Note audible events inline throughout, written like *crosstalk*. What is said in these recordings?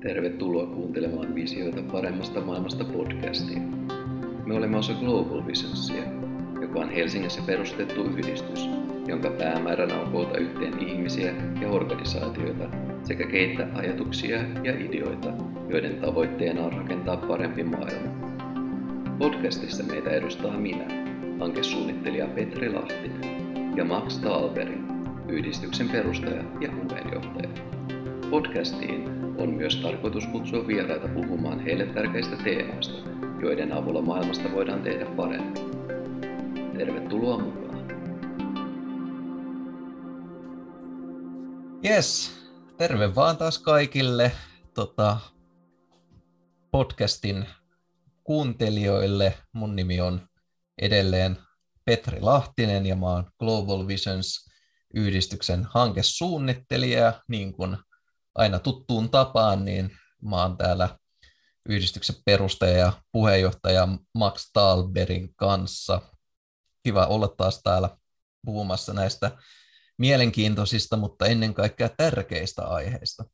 Tervetuloa kuuntelemaan Visioita paremmasta maailmasta podcastia. Me olemme osa Global Visionsia, joka on Helsingissä perustettu yhdistys, jonka päämääränä on koota yhteen ihmisiä ja organisaatioita sekä keittää ajatuksia ja ideoita, joiden tavoitteena on rakentaa parempi maailma. Podcastissa meitä edustaa minä, hankesuunnittelija Petri Lahtinen ja Max Talberi, yhdistyksen perustaja ja puheenjohtaja. Podcastiin on myös tarkoitus kutsua vieraita puhumaan heille tärkeistä teemoista, joiden avulla maailmasta voidaan tehdä parempi. Tervetuloa mukaan. Yes, terve vaan taas kaikille tota, podcastin kuuntelijoille. Mun nimi on edelleen Petri Lahtinen ja mä oon Global Visions yhdistyksen hankesuunnittelija, niin kuin aina tuttuun tapaan, niin mä oon täällä yhdistyksen perustaja ja puheenjohtaja Max Talberin kanssa. Kiva olla taas täällä puhumassa näistä mielenkiintoisista, mutta ennen kaikkea tärkeistä aiheista.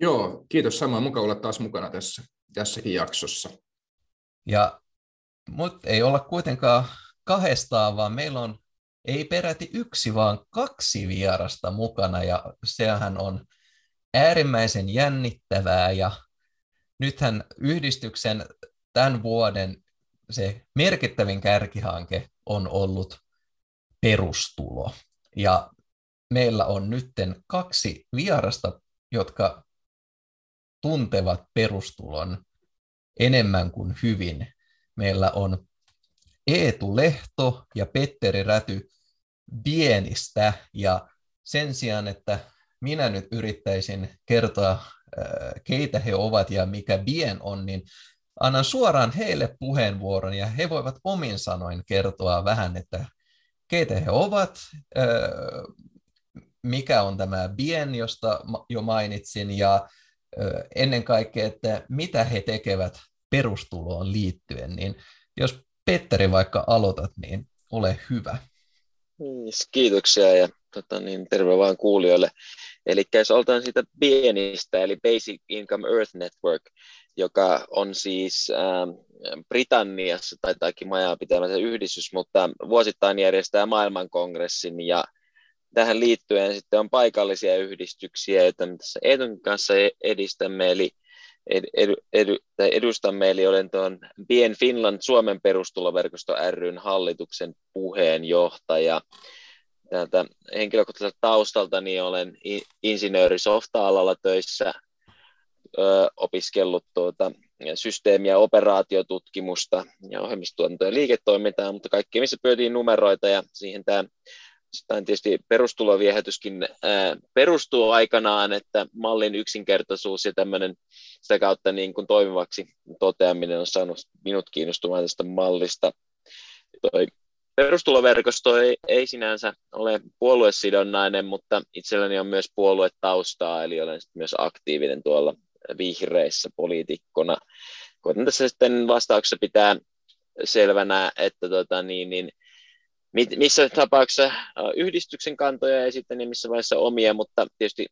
Joo, kiitos samaa. Mukava olla taas mukana tässä, tässäkin jaksossa. Ja mutta ei olla kuitenkaan kahdestaan, vaan meillä on ei peräti yksi, vaan kaksi vierasta mukana, ja sehän on äärimmäisen jännittävää, ja nythän yhdistyksen tämän vuoden se merkittävin kärkihanke on ollut perustulo. Ja meillä on nytten kaksi vierasta, jotka tuntevat perustulon enemmän kuin hyvin. Meillä on Eetu Lehto ja Petteri Räty Bienistä, ja sen sijaan, että minä nyt yrittäisin kertoa, äh, keitä he ovat ja mikä Bien on, niin annan suoraan heille puheenvuoron, ja he voivat omin sanoin kertoa vähän, että keitä he ovat, äh, mikä on tämä Bien, josta jo mainitsin, ja äh, ennen kaikkea, että mitä he tekevät perustuloon liittyen, niin jos Petteri vaikka aloitat, niin ole hyvä. Niin, kiitoksia ja tota, niin, terve vaan kuulijoille. Eli jos oltaan siitä pienistä, eli Basic Income Earth Network, joka on siis ähm, Britanniassa, taitaakin majaa pitämässä yhdistys, mutta vuosittain järjestää maailmankongressin ja tähän liittyen sitten on paikallisia yhdistyksiä, joita me tässä Edun kanssa edistämme, eli ed, ed, ed, edustamme, eli olen tuon Bien Finland Suomen perustuloverkosto ryn hallituksen puheenjohtaja. Täältä henkilökohtaiselta taustalta niin olen insinööri softa-alalla töissä, ö, opiskellut tuota, systeemi- ja operaatiotutkimusta ja ohjelmistuotantoa ja liiketoimintaa, mutta kaikki missä pyötiin numeroita ja siihen tämä sitten tietysti perustuloviehätyskin perustuu aikanaan, että mallin yksinkertaisuus ja tämmöinen sitä kautta niin kuin toimivaksi toteaminen on saanut minut kiinnostumaan tästä mallista. Toi perustuloverkosto ei, ei sinänsä ole puoluesidonnainen, mutta itselläni on myös puoluetaustaa, eli olen myös aktiivinen tuolla vihreissä poliitikkona. Koitan tässä sitten vastauksessa pitää selvänä, että tota, niin, niin, missä tapauksessa yhdistyksen kantoja ja sitten niin missä vaiheessa omia, mutta tietysti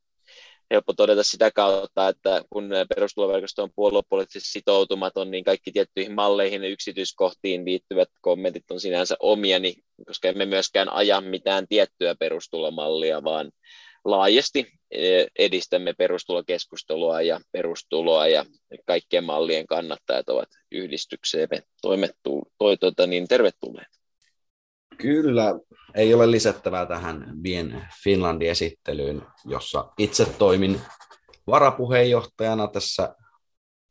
helppo todeta sitä kautta, että kun perustuloverkosto on puoluepoliittisesti sitoutumaton, niin kaikki tiettyihin malleihin ja yksityiskohtiin liittyvät kommentit on sinänsä omia, niin, koska emme myöskään aja mitään tiettyä perustulomallia, vaan laajasti e, edistämme perustulokeskustelua ja perustuloa ja kaikkien mallien kannattajat ovat yhdistykseemme toimettu, toi, tota, niin tervetulleet. Kyllä, ei ole lisättävää tähän Bien Finlandin esittelyyn, jossa itse toimin varapuheenjohtajana tässä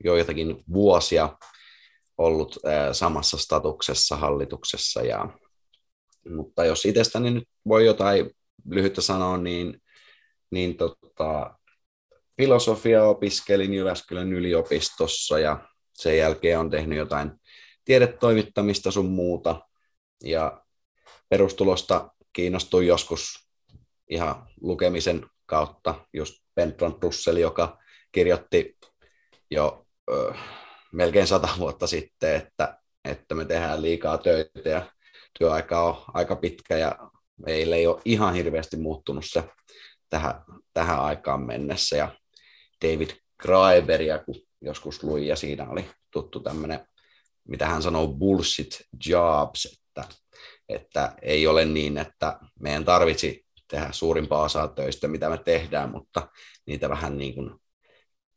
joitakin vuosia ollut samassa statuksessa hallituksessa. Ja, mutta jos itsestäni nyt voi jotain lyhyttä sanoa, niin, niin tota, filosofia opiskelin Jyväskylän yliopistossa ja sen jälkeen on tehnyt jotain tiedetoimittamista sun muuta. Ja perustulosta kiinnostuin joskus ihan lukemisen kautta, just Bentron Russell, joka kirjoitti jo ö, melkein sata vuotta sitten, että, että me tehdään liikaa töitä ja työaika on aika pitkä ja meillä ei ole ihan hirveästi muuttunut se tähän, tähän aikaan mennessä. Ja David Graeberia, kun joskus luin, ja siinä oli tuttu tämmöinen, mitä hän sanoo, bullshit jobs, että, että ei ole niin, että meidän tarvitsi tehdä suurimpaa osaa töistä, mitä me tehdään, mutta niitä vähän niin kuin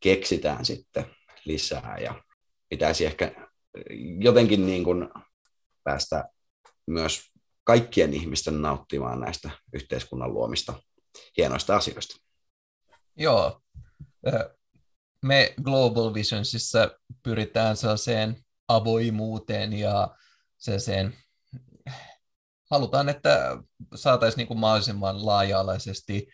keksitään sitten lisää ja pitäisi ehkä jotenkin niin kuin päästä myös kaikkien ihmisten nauttimaan näistä yhteiskunnan luomista hienoista asioista. Joo. Me Global Visionsissa pyritään sellaiseen avoimuuteen ja sellaiseen halutaan, että saataisiin niin kuin mahdollisimman laaja-alaisesti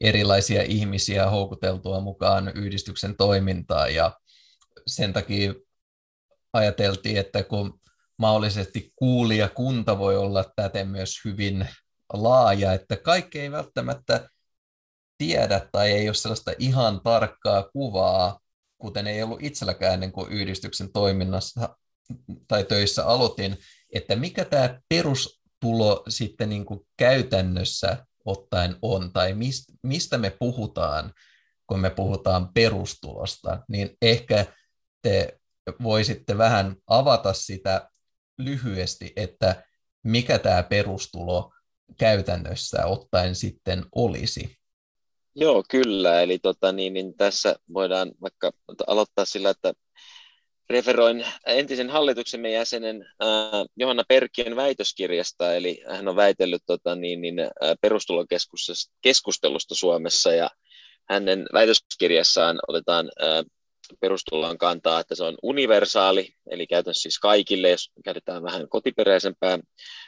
erilaisia ihmisiä houkuteltua mukaan yhdistyksen toimintaan. Ja sen takia ajateltiin, että kun mahdollisesti kuulijakunta voi olla täten myös hyvin laaja, että kaikki ei välttämättä tiedä tai ei ole sellaista ihan tarkkaa kuvaa, kuten ei ollut itselläkään ennen kuin yhdistyksen toiminnassa tai töissä aloitin, että mikä tämä perustulo sitten niin kuin käytännössä ottaen on, tai mistä me puhutaan, kun me puhutaan perustulosta, niin ehkä te voisitte vähän avata sitä lyhyesti, että mikä tämä perustulo käytännössä ottaen sitten olisi? Joo, kyllä. Eli tota, niin, niin tässä voidaan vaikka aloittaa sillä, että referoin entisen hallituksemme jäsenen äh, Johanna Perkien väitöskirjasta, eli hän on väitellyt tota, niin, niin, äh, perustulokeskustelusta Suomessa, ja hänen väitöskirjassaan otetaan äh, perustullaan kantaa, että se on universaali, eli käytännössä siis kaikille, jos käytetään vähän kotiperäisempää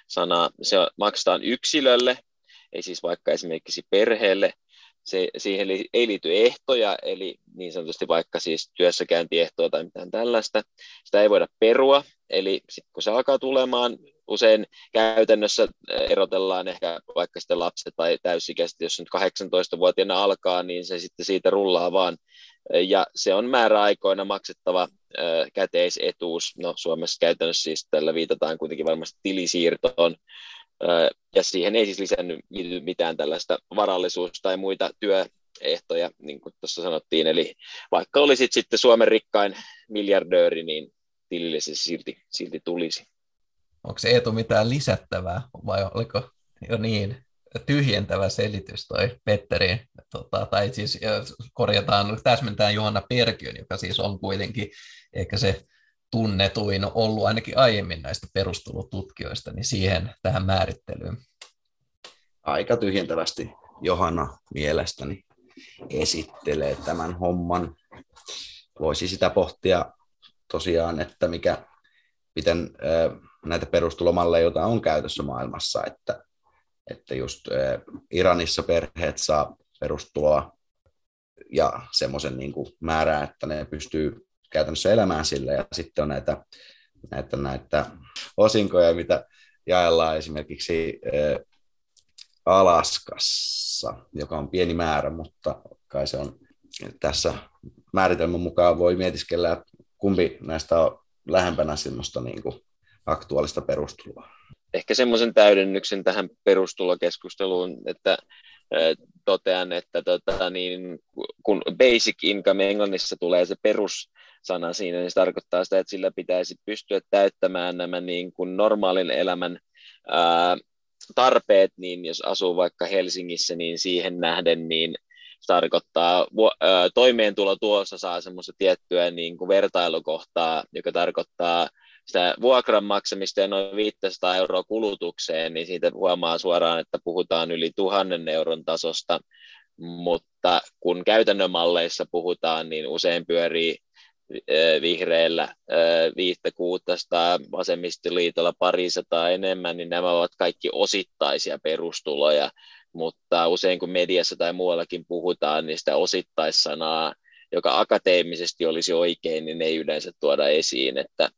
sanaa, se maksetaan yksilölle, ei siis vaikka esimerkiksi perheelle, se, siihen ei liity ehtoja, eli niin sanotusti vaikka siis työssäkäyntiehtoa tai mitään tällaista. Sitä ei voida perua, eli sit kun se alkaa tulemaan, usein käytännössä erotellaan ehkä vaikka sitten lapset tai täysikäiset, jos nyt 18-vuotiaana alkaa, niin se sitten siitä rullaa vaan. Ja se on määräaikoina maksettava käteisetuus. No Suomessa käytännössä siis tällä viitataan kuitenkin varmasti tilisiirtoon, ja siihen ei siis lisännyt mitään tällaista varallisuus- tai muita työehtoja, niin kuin tuossa sanottiin. Eli vaikka olisit sitten Suomen rikkain miljardööri, niin tilille se silti, silti tulisi. Onko se Eetu mitään lisättävää vai oliko jo niin tyhjentävä selitys toi Petteri, tota, tai siis korjataan, täsmentää Johanna Perkiön, joka siis on kuitenkin ehkä se tunnetuin ollut ainakin aiemmin näistä perustulotutkijoista, niin siihen tähän määrittelyyn. Aika tyhjentävästi Johanna mielestäni esittelee tämän homman. Voisi sitä pohtia tosiaan, että mikä, miten näitä perustulomalleja, joita on käytössä maailmassa, että, että just Iranissa perheet saa perustuloa ja semmoisen niin määrää, että ne pystyy käytännössä elämään sille. Ja sitten on näitä, näitä, näitä osinkoja, mitä jaellaan esimerkiksi Alaskassa, joka on pieni määrä, mutta kai se on tässä määritelmän mukaan voi mietiskellä, että kumpi näistä on lähempänä semmoista niin kuin aktuaalista perustuloa. Ehkä semmoisen täydennyksen tähän perustulokeskusteluun, että totean, että tota, niin, kun basic income englannissa tulee se perus sana siinä, niin se tarkoittaa sitä, että sillä pitäisi pystyä täyttämään nämä niin kuin normaalin elämän ää, tarpeet, niin jos asuu vaikka Helsingissä, niin siihen nähden niin se tarkoittaa, ää, tuossa saa semmoista tiettyä niin kuin vertailukohtaa, joka tarkoittaa sitä vuokran maksamista ja noin 500 euroa kulutukseen, niin siitä huomaa suoraan, että puhutaan yli tuhannen euron tasosta, mutta kun käytännön malleissa puhutaan, niin usein pyörii vihreillä viittä kuutasta, vasemmistoliitolla parisataa enemmän, niin nämä ovat kaikki osittaisia perustuloja, mutta usein kun mediassa tai muuallakin puhutaan niistä osittaissanaa, joka akateemisesti olisi oikein, niin ei yleensä tuoda esiin, että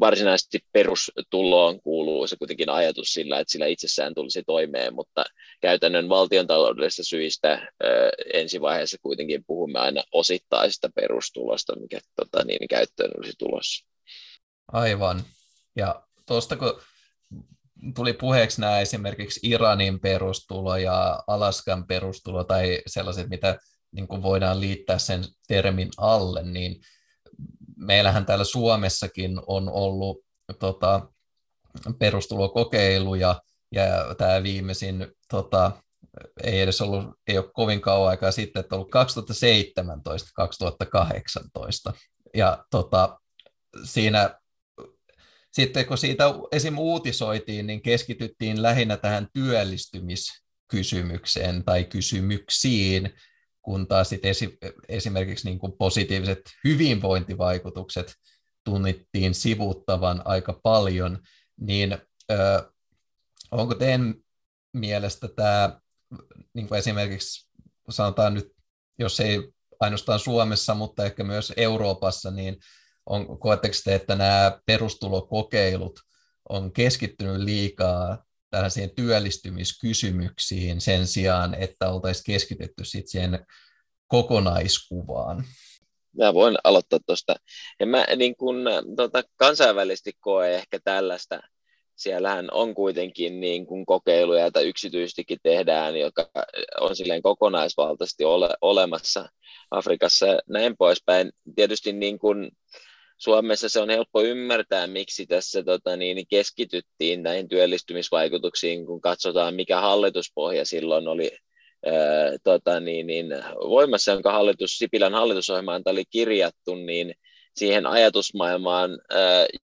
varsinaisesti perustuloon kuuluu se kuitenkin ajatus sillä, että sillä itsessään tulisi toimeen, mutta käytännön valtiontaloudellisista syistä ensivaiheessa kuitenkin puhumme aina osittaisesta perustulosta, mikä tota, niin, käyttöön olisi tulossa. Aivan. Ja tuosta kun tuli puheeksi nämä esimerkiksi Iranin perustulo ja Alaskan perustulo tai sellaiset, mitä niin kuin voidaan liittää sen termin alle, niin meillähän täällä Suomessakin on ollut tota, perustulokokeiluja, ja tämä viimeisin tota, ei edes ollut, ei ole kovin kauan aikaa sitten, että ollut 2017-2018. Ja tota, siinä sitten kun siitä esim. uutisoitiin, niin keskityttiin lähinnä tähän työllistymiskysymykseen tai kysymyksiin, kun taas sit esi- esimerkiksi niin kuin positiiviset hyvinvointivaikutukset tunnittiin sivuttavan aika paljon, niin ö, onko teidän mielestä tämä niin kuin esimerkiksi sanotaan nyt, jos ei ainoastaan Suomessa, mutta ehkä myös Euroopassa, niin on, koetteko te, että nämä perustulokokeilut on keskittynyt liikaa tällaisiin työllistymiskysymyksiin sen sijaan, että oltaisiin keskitetty sit siihen kokonaiskuvaan? Mä voin aloittaa tuosta. En mä niin kun, tota, kansainvälisesti koe ehkä tällaista siellähän on kuitenkin niin kuin kokeiluja, joita yksityistikin tehdään, joka on silleen kokonaisvaltaisesti ole, olemassa Afrikassa ja näin poispäin. Tietysti niin kuin Suomessa se on helppo ymmärtää, miksi tässä tota, niin, keskityttiin näihin työllistymisvaikutuksiin, kun katsotaan, mikä hallituspohja silloin oli ää, tota, niin, niin, voimassa, jonka hallitus, Sipilän hallitusohjelmaan oli kirjattu, niin siihen ajatusmaailmaan,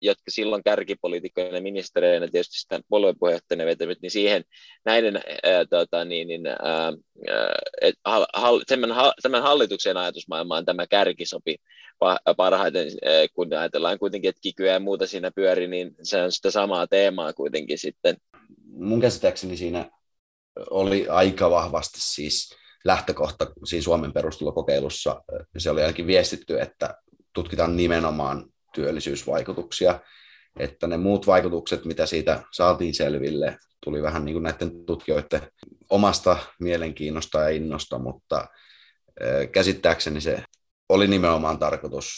jotka silloin kärkipoliitikkoina ja ministereinä tietysti sitä puoluepuheenjohtajana vetävät, niin siihen näiden ää, tota, niin, niin, ää, et, hal, tämän, tämän hallituksen ajatusmaailmaan tämä kärki sopi parhaiten, kun ajatellaan kuitenkin, että kikyä ja muuta siinä pyöri, niin se on sitä samaa teemaa kuitenkin sitten. Mun käsittääkseni siinä oli aika vahvasti siis lähtökohta siinä Suomen perustulokokeilussa. Se oli ainakin viestitty, että tutkitaan nimenomaan työllisyysvaikutuksia, että ne muut vaikutukset, mitä siitä saatiin selville, tuli vähän niin kuin näiden tutkijoiden omasta mielenkiinnosta ja innosta, mutta käsittääkseni se oli nimenomaan tarkoitus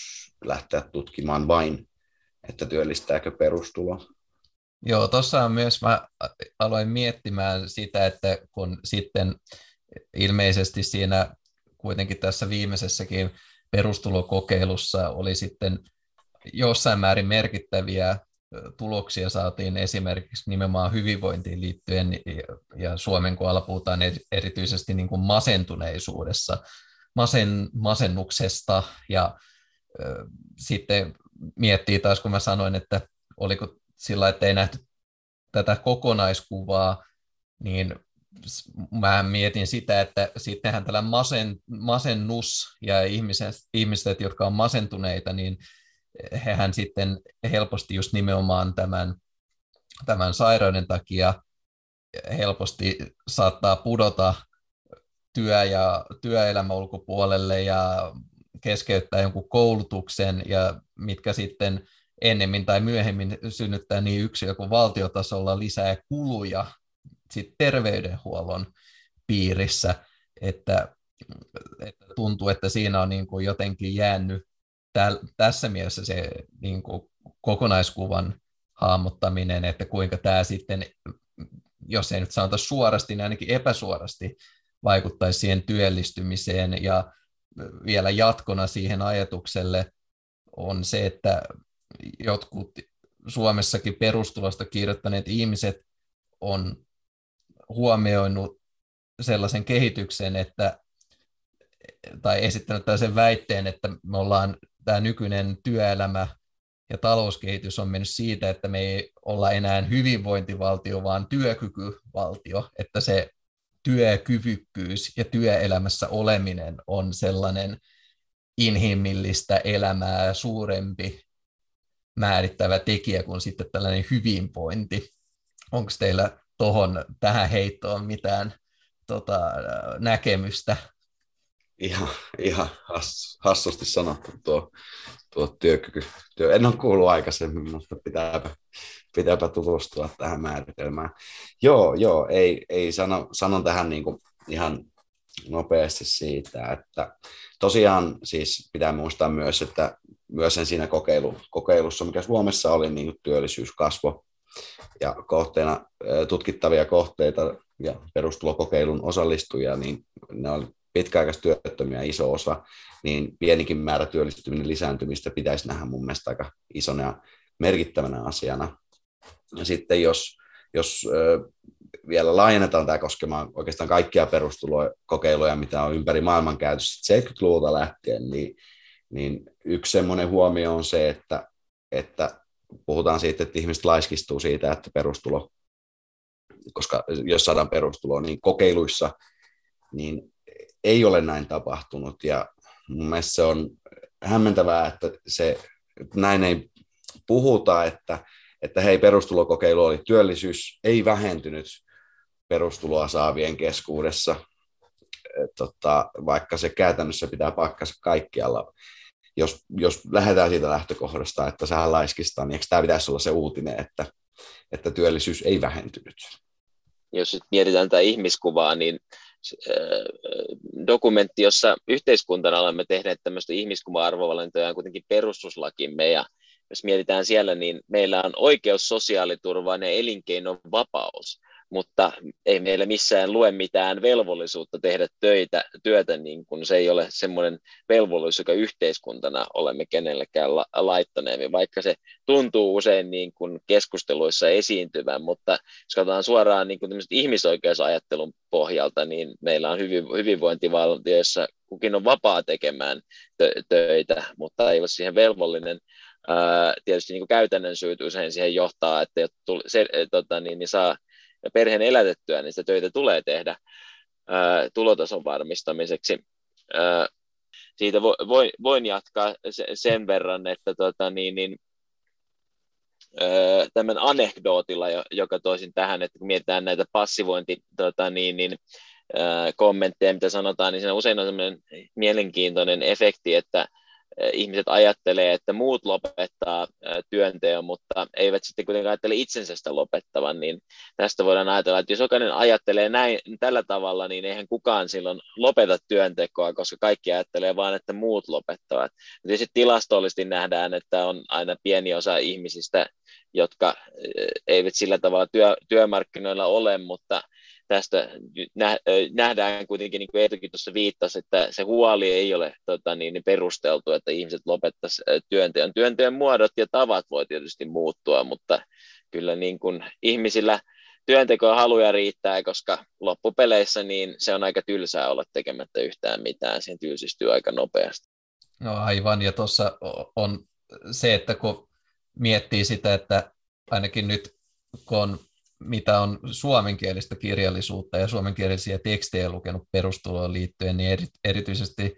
lähteä tutkimaan vain, että työllistääkö perustulo. Joo, tuossa myös, mä aloin miettimään sitä, että kun sitten ilmeisesti siinä kuitenkin tässä viimeisessäkin perustulokokeilussa oli sitten jossain määrin merkittäviä tuloksia saatiin esimerkiksi nimenomaan hyvinvointiin liittyen ja Suomen kohdalla puhutaan erityisesti niin kuin masentuneisuudessa, masen, masennuksesta ja ö, sitten miettii taas, kun mä sanoin, että oliko sillä, että ei nähty tätä kokonaiskuvaa, niin mä mietin sitä, että sittenhän tällä masen, masennus ja ihmiset, ihmiset, jotka on masentuneita, niin hehän sitten helposti just nimenomaan tämän, tämän sairauden takia helposti saattaa pudota työ- ja työelämä ulkopuolelle ja keskeyttää jonkun koulutuksen, ja mitkä sitten ennemmin tai myöhemmin synnyttää niin yksilö kuin valtiotasolla lisää kuluja sit terveydenhuollon piirissä, että, että tuntuu, että siinä on niin kuin jotenkin jäänyt täl, tässä mielessä se niin kuin kokonaiskuvan hahmottaminen, että kuinka tämä sitten, jos ei nyt sanota suorasti, niin ainakin epäsuorasti vaikuttaisi siihen työllistymiseen ja vielä jatkona siihen ajatukselle on se, että jotkut Suomessakin perustulosta kirjoittaneet ihmiset on huomioinut sellaisen kehityksen, että, tai esittänyt tällaisen väitteen, että me ollaan tämä nykyinen työelämä ja talouskehitys on mennyt siitä, että me ei olla enää hyvinvointivaltio, vaan työkykyvaltio, että se työkyvykkyys ja työelämässä oleminen on sellainen inhimillistä elämää suurempi määrittävä tekijä kuin sitten tällainen hyvinvointi. Onko teillä tohon, tähän heittoon mitään tota, näkemystä? Ihan, ihan hass, hassusti sanottu tuo, tuo työkyky. Työ. En ole kuullut aikaisemmin, mutta pitääpä, pitääpä tutustua tähän määritelmään. Joo, joo, ei, ei sano, sanon tähän niin kuin ihan nopeasti siitä, että tosiaan siis pitää muistaa myös, että myös sen siinä kokeilu, kokeilussa, mikä Suomessa oli, niin työllisyys kasvoi ja kohteena tutkittavia kohteita ja perustulokokeilun osallistujia, niin ne oli pitkäaikaistyöttömiä iso osa, niin pienikin määrä työllistyminen lisääntymistä pitäisi nähdä mun mielestä aika isona ja merkittävänä asiana. Ja sitten jos, jos vielä laajennetaan tämä koskemaan oikeastaan kaikkia perustulokokeiluja, mitä on ympäri maailman käytössä 70-luvulta lähtien, niin, niin yksi semmoinen huomio on se, että, että puhutaan siitä, että ihmiset laiskistuu siitä, että perustulo, koska jos saadaan perustulo, niin kokeiluissa niin ei ole näin tapahtunut. Ja mun mielestä se on hämmentävää, että se, näin ei puhuta, että, että hei, perustulokokeilu oli työllisyys, ei vähentynyt perustuloa saavien keskuudessa, tota, vaikka se käytännössä pitää pakkansa kaikkialla. Jos, jos lähdetään siitä lähtökohdasta, että sehän laiskistaa, niin eikö tämä pitäisi olla se uutinen, että, että työllisyys ei vähentynyt? Jos nyt mietitään tätä ihmiskuvaa, niin dokumentti, jossa yhteiskuntana olemme tehneet tämmöistä ihmiskuva-arvovalintoja on kuitenkin perustuslakimme ja jos mietitään siellä, niin meillä on oikeus sosiaaliturvaan ja elinkeinon vapaus mutta ei meillä missään lue mitään velvollisuutta tehdä töitä, työtä, niin kun se ei ole semmoinen velvollisuus, joka yhteiskuntana olemme kenellekään la- laittaneet, vaikka se tuntuu usein niin kuin keskusteluissa esiintyvän, mutta jos katsotaan suoraan niin kuin ihmisoikeusajattelun pohjalta, niin meillä on hyvin, hyvinvointivaltio, jossa kukin on vapaa tekemään tö- töitä, mutta ei ole siihen velvollinen. Tietysti niin kuin käytännön syyt usein siihen johtaa, että se, tota, niin, niin saa ja perheen elätettyä, niin sitä töitä tulee tehdä ää, tulotason varmistamiseksi. Ää, siitä vo, voin, voin jatkaa sen verran, että tota, niin, niin, tämän anekdootilla, joka toisin tähän, että kun mietitään näitä passivointi tota, niin, niin, kommentteja, mitä sanotaan, niin siinä usein on sellainen mielenkiintoinen efekti, että ihmiset ajattelee, että muut lopettaa työnteon, mutta eivät sitten kuitenkaan ajattele itsensä sitä lopettavan, niin tästä voidaan ajatella, että jos jokainen ajattelee näin tällä tavalla, niin eihän kukaan silloin lopeta työntekoa, koska kaikki ajattelee vain, että muut lopettavat. Tietysti tilastollisesti nähdään, että on aina pieni osa ihmisistä, jotka eivät sillä tavalla työ, työmarkkinoilla ole, mutta tästä nähdään kuitenkin, niin kuin Eetokin tuossa viittasi, että se huoli ei ole tota, niin, niin perusteltu, että ihmiset lopettaisivat työnteon. Työnteon muodot ja tavat voi tietysti muuttua, mutta kyllä niin kuin ihmisillä työntekoa haluja riittää, koska loppupeleissä niin se on aika tylsää olla tekemättä yhtään mitään, siihen tylsistyy aika nopeasti. No aivan, ja tuossa on se, että kun miettii sitä, että ainakin nyt kun on mitä on suomenkielistä kirjallisuutta ja suomenkielisiä tekstejä lukenut perustuloon liittyen, niin erityisesti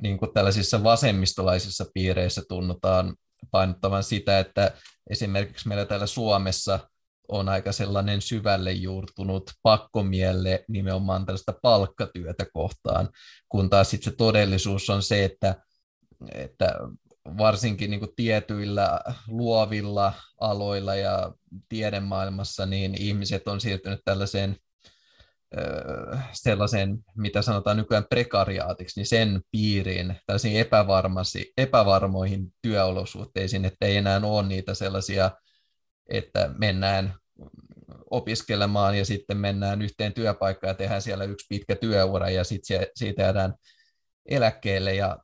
niin kuin tällaisissa vasemmistolaisissa piireissä tunnutaan painottavan sitä, että esimerkiksi meillä täällä Suomessa on aika sellainen syvälle juurtunut pakkomielle nimenomaan tällaista palkkatyötä kohtaan, kun taas sitten se todellisuus on se, että, että varsinkin niin kuin tietyillä luovilla aloilla ja tiedemaailmassa, niin ihmiset on siirtynyt tällaiseen sellaiseen, mitä sanotaan nykyään prekariaatiksi, niin sen piiriin, tällaisiin epävarmoihin työolosuhteisiin, että ei enää ole niitä sellaisia, että mennään opiskelemaan ja sitten mennään yhteen työpaikkaan ja tehdään siellä yksi pitkä työura ja sitten siitä jäädään eläkkeelle ja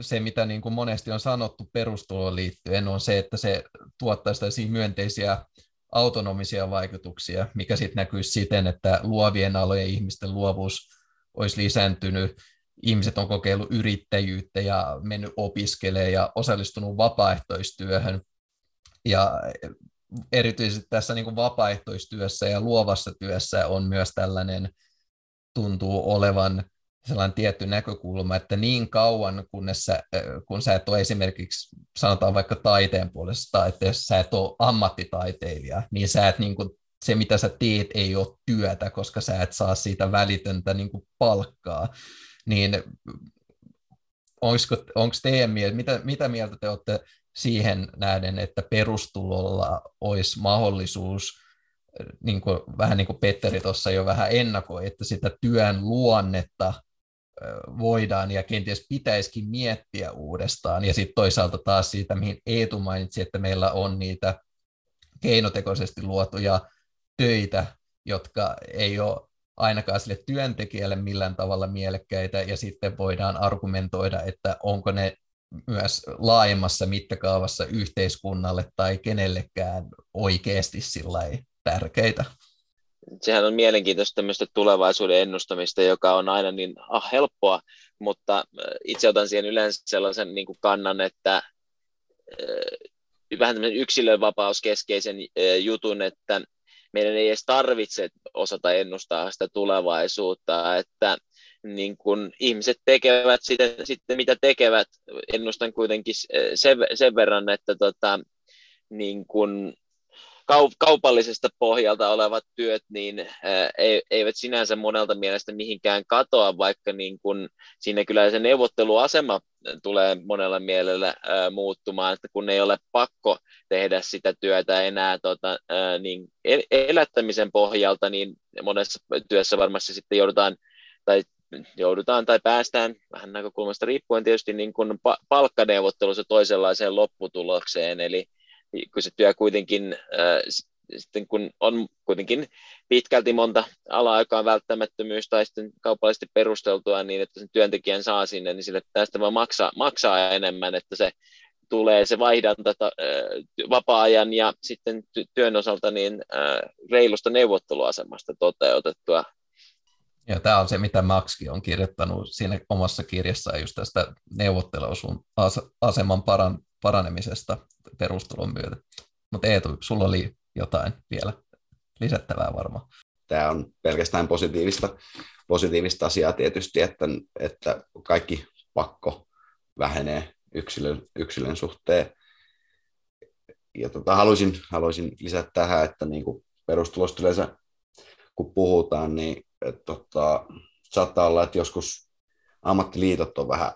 se, mitä niin kuin monesti on sanottu perustuloon liittyen, on se, että se tuottaisi myönteisiä autonomisia vaikutuksia, mikä sitten näkyisi siten, että luovien alojen ihmisten luovuus olisi lisääntynyt, ihmiset on kokeillut yrittäjyyttä ja mennyt opiskelemaan ja osallistunut vapaaehtoistyöhön. Ja erityisesti tässä niin kuin vapaaehtoistyössä ja luovassa työssä on myös tällainen, tuntuu olevan sellainen tietty näkökulma, että niin kauan, kunnes sä, kun sä et ole esimerkiksi, sanotaan vaikka taiteen puolesta, että jos sä et ole ammattitaiteilija, niin sä et niin kuin, se, mitä sä teet, ei ole työtä, koska sä et saa siitä välitöntä niin kuin palkkaa, niin onko teidän mieltä, mitä, mitä mieltä te olette siihen nähden, että perustulolla olisi mahdollisuus niin kuin, vähän niin kuin Petteri tuossa jo vähän ennakoi, että sitä työn luonnetta voidaan ja kenties pitäisikin miettiä uudestaan. Ja sitten toisaalta taas siitä, mihin Eetu mainitsi, että meillä on niitä keinotekoisesti luotuja töitä, jotka ei ole ainakaan sille työntekijälle millään tavalla mielekkäitä, ja sitten voidaan argumentoida, että onko ne myös laajemmassa mittakaavassa yhteiskunnalle tai kenellekään oikeasti sillä tärkeitä. Sehän on mielenkiintoista tämmöistä tulevaisuuden ennustamista, joka on aina niin ah, helppoa, mutta äh, itse otan siihen yleensä sellaisen niin kuin kannan, että äh, vähän tämmöisen yksilönvapauskeskeisen äh, jutun, että meidän ei edes tarvitse osata ennustaa sitä tulevaisuutta, että niin kun ihmiset tekevät sitten, sitten mitä tekevät, ennustan kuitenkin sen, sen verran, että tota, niin kun kaupallisesta pohjalta olevat työt niin eivät sinänsä monelta mielestä mihinkään katoa, vaikka niin kun siinä kyllä se neuvotteluasema tulee monella mielellä muuttumaan, että kun ei ole pakko tehdä sitä työtä enää tota, niin elättämisen pohjalta, niin monessa työssä varmasti sitten joudutaan tai joudutaan tai päästään vähän näkökulmasta riippuen tietysti niin kuin palkkaneuvottelussa toisenlaiseen lopputulokseen, eli se työ kuitenkin sitten kun on kuitenkin pitkälti monta ala-aikaa välttämättömyys tai sitten kaupallisesti perusteltua niin, että sen työntekijän saa sinne, niin sille tästä vaan maksaa, maksaa enemmän, että se tulee se vaihdanta vapaa-ajan ja sitten työn osalta niin reilusta neuvotteluasemasta toteutettua. Ja tämä on se, mitä Maxki on kirjoittanut siinä omassa kirjassaan just tästä neuvotteluaseman paran, paranemisesta perustulon myötä. Mutta Eetu, sulla oli jotain vielä lisättävää varmaan. Tämä on pelkästään positiivista, positiivista asiaa tietysti, että, että kaikki pakko vähenee yksilön, yksilön suhteen. Ja tota, haluaisin, haluaisin lisätä tähän, että niin kuin perustulosta yleensä kun puhutaan, niin että tota, saattaa olla, että joskus ammattiliitot on vähän,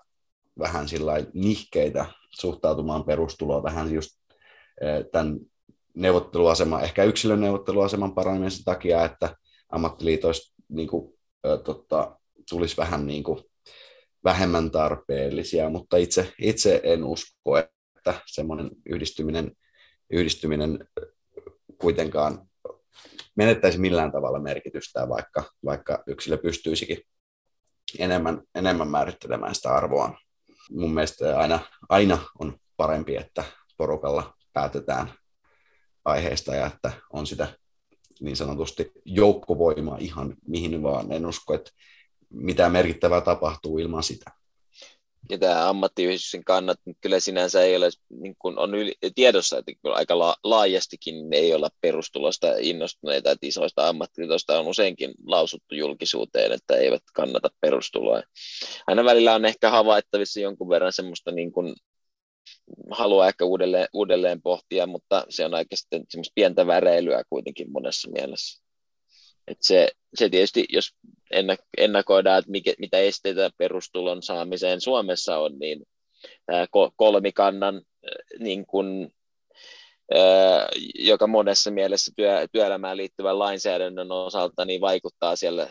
vähän nihkeitä suhtautumaan perustuloa vähän just e, tämän neuvotteluaseman, ehkä yksilön neuvotteluaseman paranemisen takia, että ammattiliitoista niin kuin, tota, tulisi vähän niin kuin, vähemmän tarpeellisia, mutta itse, itse en usko, että semmoinen yhdistyminen, yhdistyminen kuitenkaan menettäisi millään tavalla merkitystä, vaikka, vaikka yksilö pystyisikin enemmän, enemmän määrittelemään sitä arvoa. Mun mielestä aina, aina on parempi, että porukalla päätetään aiheesta ja että on sitä niin sanotusti joukkovoimaa ihan mihin vaan. En usko, että mitään merkittävää tapahtuu ilman sitä ja tämä ammattiyhdistyksen kannat kyllä sinänsä ei ole, niin kuin on yli, tiedossa, että aika la, laajastikin ei olla perustulosta innostuneita, että isoista ammattiliitoista on useinkin lausuttu julkisuuteen, että eivät kannata perustuloa. Aina välillä on ehkä havaittavissa jonkun verran semmoista niin kuin haluaa ehkä uudelleen, uudelleen pohtia, mutta se on aika sitten semmoista pientä väreilyä kuitenkin monessa mielessä. Et se, se tietysti, jos ennakoidaan, että mikä, mitä esteitä perustulon saamiseen Suomessa on, niin tämä kolmikannan niin kun, joka monessa mielessä työ, työelämään liittyvän lainsäädännön osalta niin vaikuttaa siellä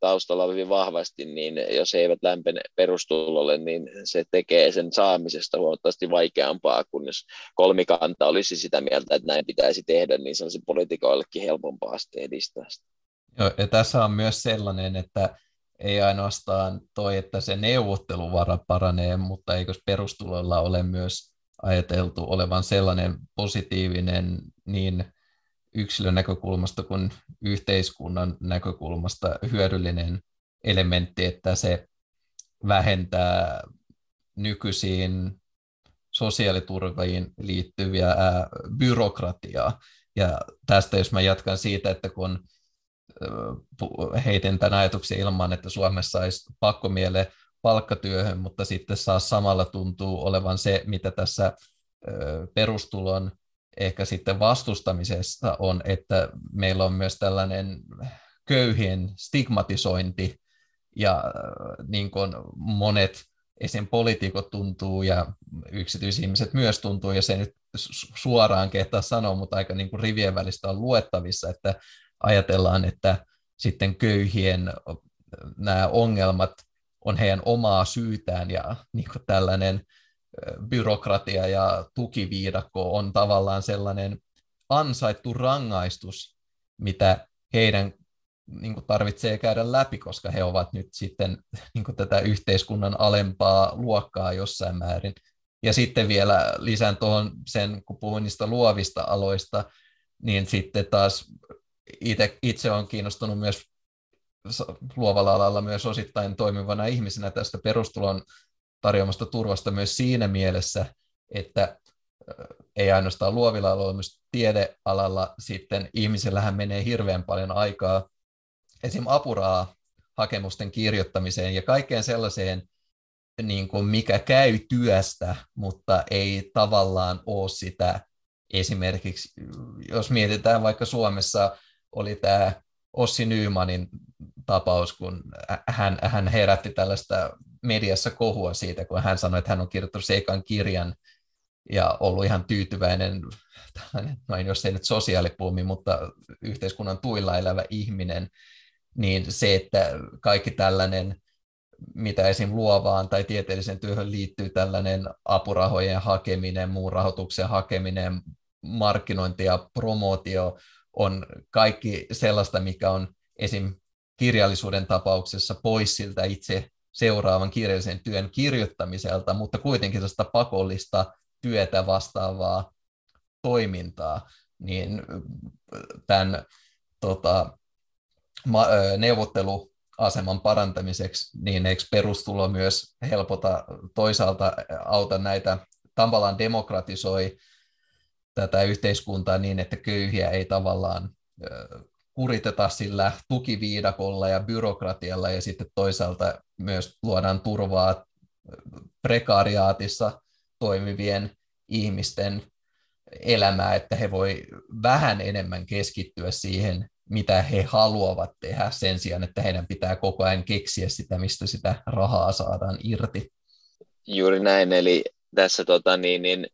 taustalla hyvin vahvasti, niin jos he eivät lämpene perustulolle, niin se tekee sen saamisesta huomattavasti vaikeampaa, kun jos kolmikanta olisi sitä mieltä, että näin pitäisi tehdä, niin se olisi poliitikoillekin helpompaa sitten edistää sitä. Joo, ja tässä on myös sellainen, että ei ainoastaan toi, että se neuvotteluvara paranee, mutta eikö perustulolla ole myös ajateltu olevan sellainen positiivinen niin yksilön näkökulmasta kuin yhteiskunnan näkökulmasta hyödyllinen elementti, että se vähentää nykyisiin sosiaaliturviin liittyviä byrokratiaa. Ja tästä jos mä jatkan siitä, että kun heitin tämän ajatuksen ilman, että Suomessa olisi pakkomiele palkkatyöhön, mutta sitten saa samalla tuntuu olevan se, mitä tässä perustulon ehkä sitten vastustamisessa on, että meillä on myös tällainen köyhien stigmatisointi ja niin kuin monet esim. poliitikot tuntuu ja yksityisihmiset myös tuntuu, ja se nyt suoraan kehtaa sanoa, mutta aika niin kuin rivien välistä on luettavissa, että ajatellaan, että sitten köyhien nämä ongelmat on heidän omaa syytään ja niin kuin tällainen byrokratia ja tukiviidakko on tavallaan sellainen ansaittu rangaistus, mitä heidän niin kuin tarvitsee käydä läpi, koska he ovat nyt sitten niin kuin tätä yhteiskunnan alempaa luokkaa jossain määrin. Ja sitten vielä lisään tuohon sen, kun puhuin niistä luovista aloista, niin sitten taas itse, itse olen kiinnostunut myös luovalla alalla myös osittain toimivana ihmisenä tästä perustulon tarjoamasta turvasta myös siinä mielessä, että ei ainoastaan luovilla aloilla, myös tiedealalla sitten ihmisellähän menee hirveän paljon aikaa esim. apuraa hakemusten kirjoittamiseen ja kaikkeen sellaiseen, niin kuin mikä käy työstä, mutta ei tavallaan ole sitä esimerkiksi, jos mietitään vaikka Suomessa oli tämä Ossi Nymanin tapaus, kun hän, hän herätti tällaista mediassa kohua siitä, kun hän sanoi, että hän on kirjoittanut seikan kirjan ja ollut ihan tyytyväinen, no jos ei nyt sosiaalipuumi, mutta yhteiskunnan tuilla elävä ihminen, niin se, että kaikki tällainen, mitä esim. luovaan tai tieteelliseen työhön liittyy tällainen apurahojen hakeminen, muun rahoituksen hakeminen, markkinointi ja promootio on kaikki sellaista, mikä on esim. Kirjallisuuden tapauksessa pois siltä itse seuraavan kirjallisen työn kirjoittamiselta, mutta kuitenkin sellaista pakollista työtä vastaavaa toimintaa, niin tämän tota, neuvotteluaseman parantamiseksi, niin eikö perustulo myös helpota toisaalta auta näitä, tavallaan demokratisoi tätä yhteiskuntaa niin, että köyhiä ei tavallaan kuriteta sillä tukiviidakolla ja byrokratialla ja sitten toisaalta myös luodaan turvaa prekaariaatissa toimivien ihmisten elämää, että he voi vähän enemmän keskittyä siihen, mitä he haluavat tehdä sen sijaan, että heidän pitää koko ajan keksiä sitä, mistä sitä rahaa saadaan irti. Juuri näin, eli tässä tota, niin, niin,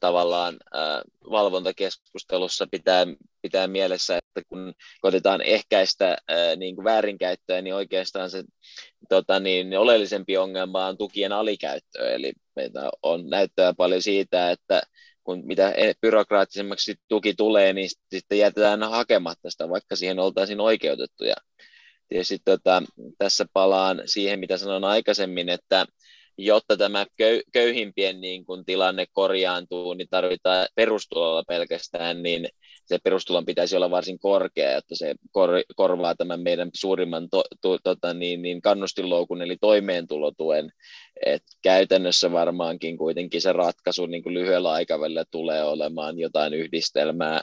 tavallaan äh, valvontakeskustelussa pitää, pitää mielessä, että kun koitetaan ehkäistä äh, niin kuin väärinkäyttöä, niin oikeastaan se tota, niin, oleellisempi ongelma on tukien alikäyttö, eli meitä on näyttöä paljon siitä, että kun mitä e- byrokraattisemmaksi tuki tulee, niin sitten jätetään hakematta sitä, vaikka siihen oltaisiin oikeutettuja. Tietysti tota, tässä palaan siihen, mitä sanoin aikaisemmin, että jotta tämä köyhimpien niin kun tilanne korjaantuu, niin tarvitaan perustulolla pelkästään, niin se perustulon pitäisi olla varsin korkea, että se kor- korvaa tämän meidän suurimman to- to- tota niin, niin kannustinloukun, eli toimeentulotuen. Et käytännössä varmaankin kuitenkin se ratkaisu niin kuin lyhyellä aikavälillä tulee olemaan jotain yhdistelmää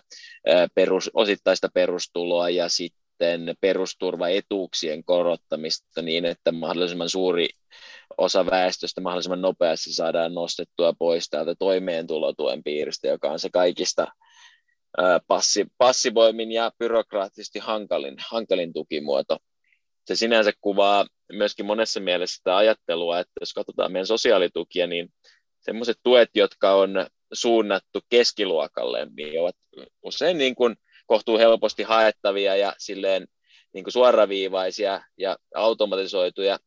perus, osittaista perustuloa ja sitten perusturvaetuuksien korottamista niin, että mahdollisimman suuri osa väestöstä mahdollisimman nopeasti saadaan nostettua pois täältä toimeentulotuen piiristä, joka on se kaikista passi, passivoimin ja byrokraattisesti hankalin, hankalin tukimuoto. Se sinänsä kuvaa myöskin monessa mielessä sitä ajattelua, että jos katsotaan meidän sosiaalitukia, niin sellaiset tuet, jotka on suunnattu keskiluokalle, niin ovat usein niin kuin kohtuu helposti haettavia ja silleen niin kuin suoraviivaisia ja automatisoituja,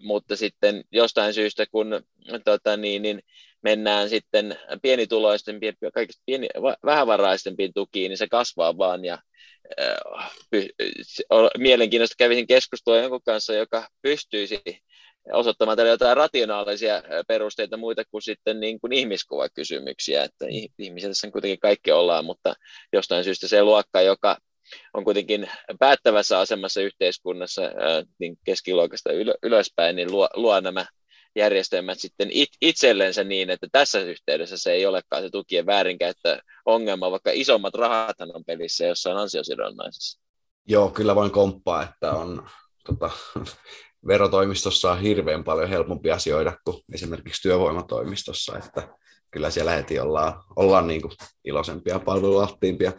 Mutta sitten jostain syystä, kun tota, niin, niin mennään sitten pienituloisten, kaikista pieni, vähävaraisempiin tukiin, niin se kasvaa vaan ja äh, mielenkiintoista. Kävisin keskustelua jonkun kanssa, joka pystyisi osoittamaan tälle jotain rationaalisia perusteita muita kuin sitten niin kuin ihmiskuvakysymyksiä, että ihmisiä tässä kuitenkin kaikki ollaan, mutta jostain syystä se luokka, joka on kuitenkin päättävässä asemassa yhteiskunnassa niin keskiluokasta ylöspäin, niin luo, luo nämä järjestelmät sitten it, itsellensä niin, että tässä yhteydessä se ei olekaan se tukien väärinkäyttö ongelma, vaikka isommat rahat on pelissä, jossa on ansiosidonnaisessa. Joo, kyllä voin komppaa, että on tota, verotoimistossa on hirveän paljon helpompi asioida kuin esimerkiksi työvoimatoimistossa, että kyllä siellä heti ollaan, ollaan niin kuin iloisempia, palvelualttiimpia.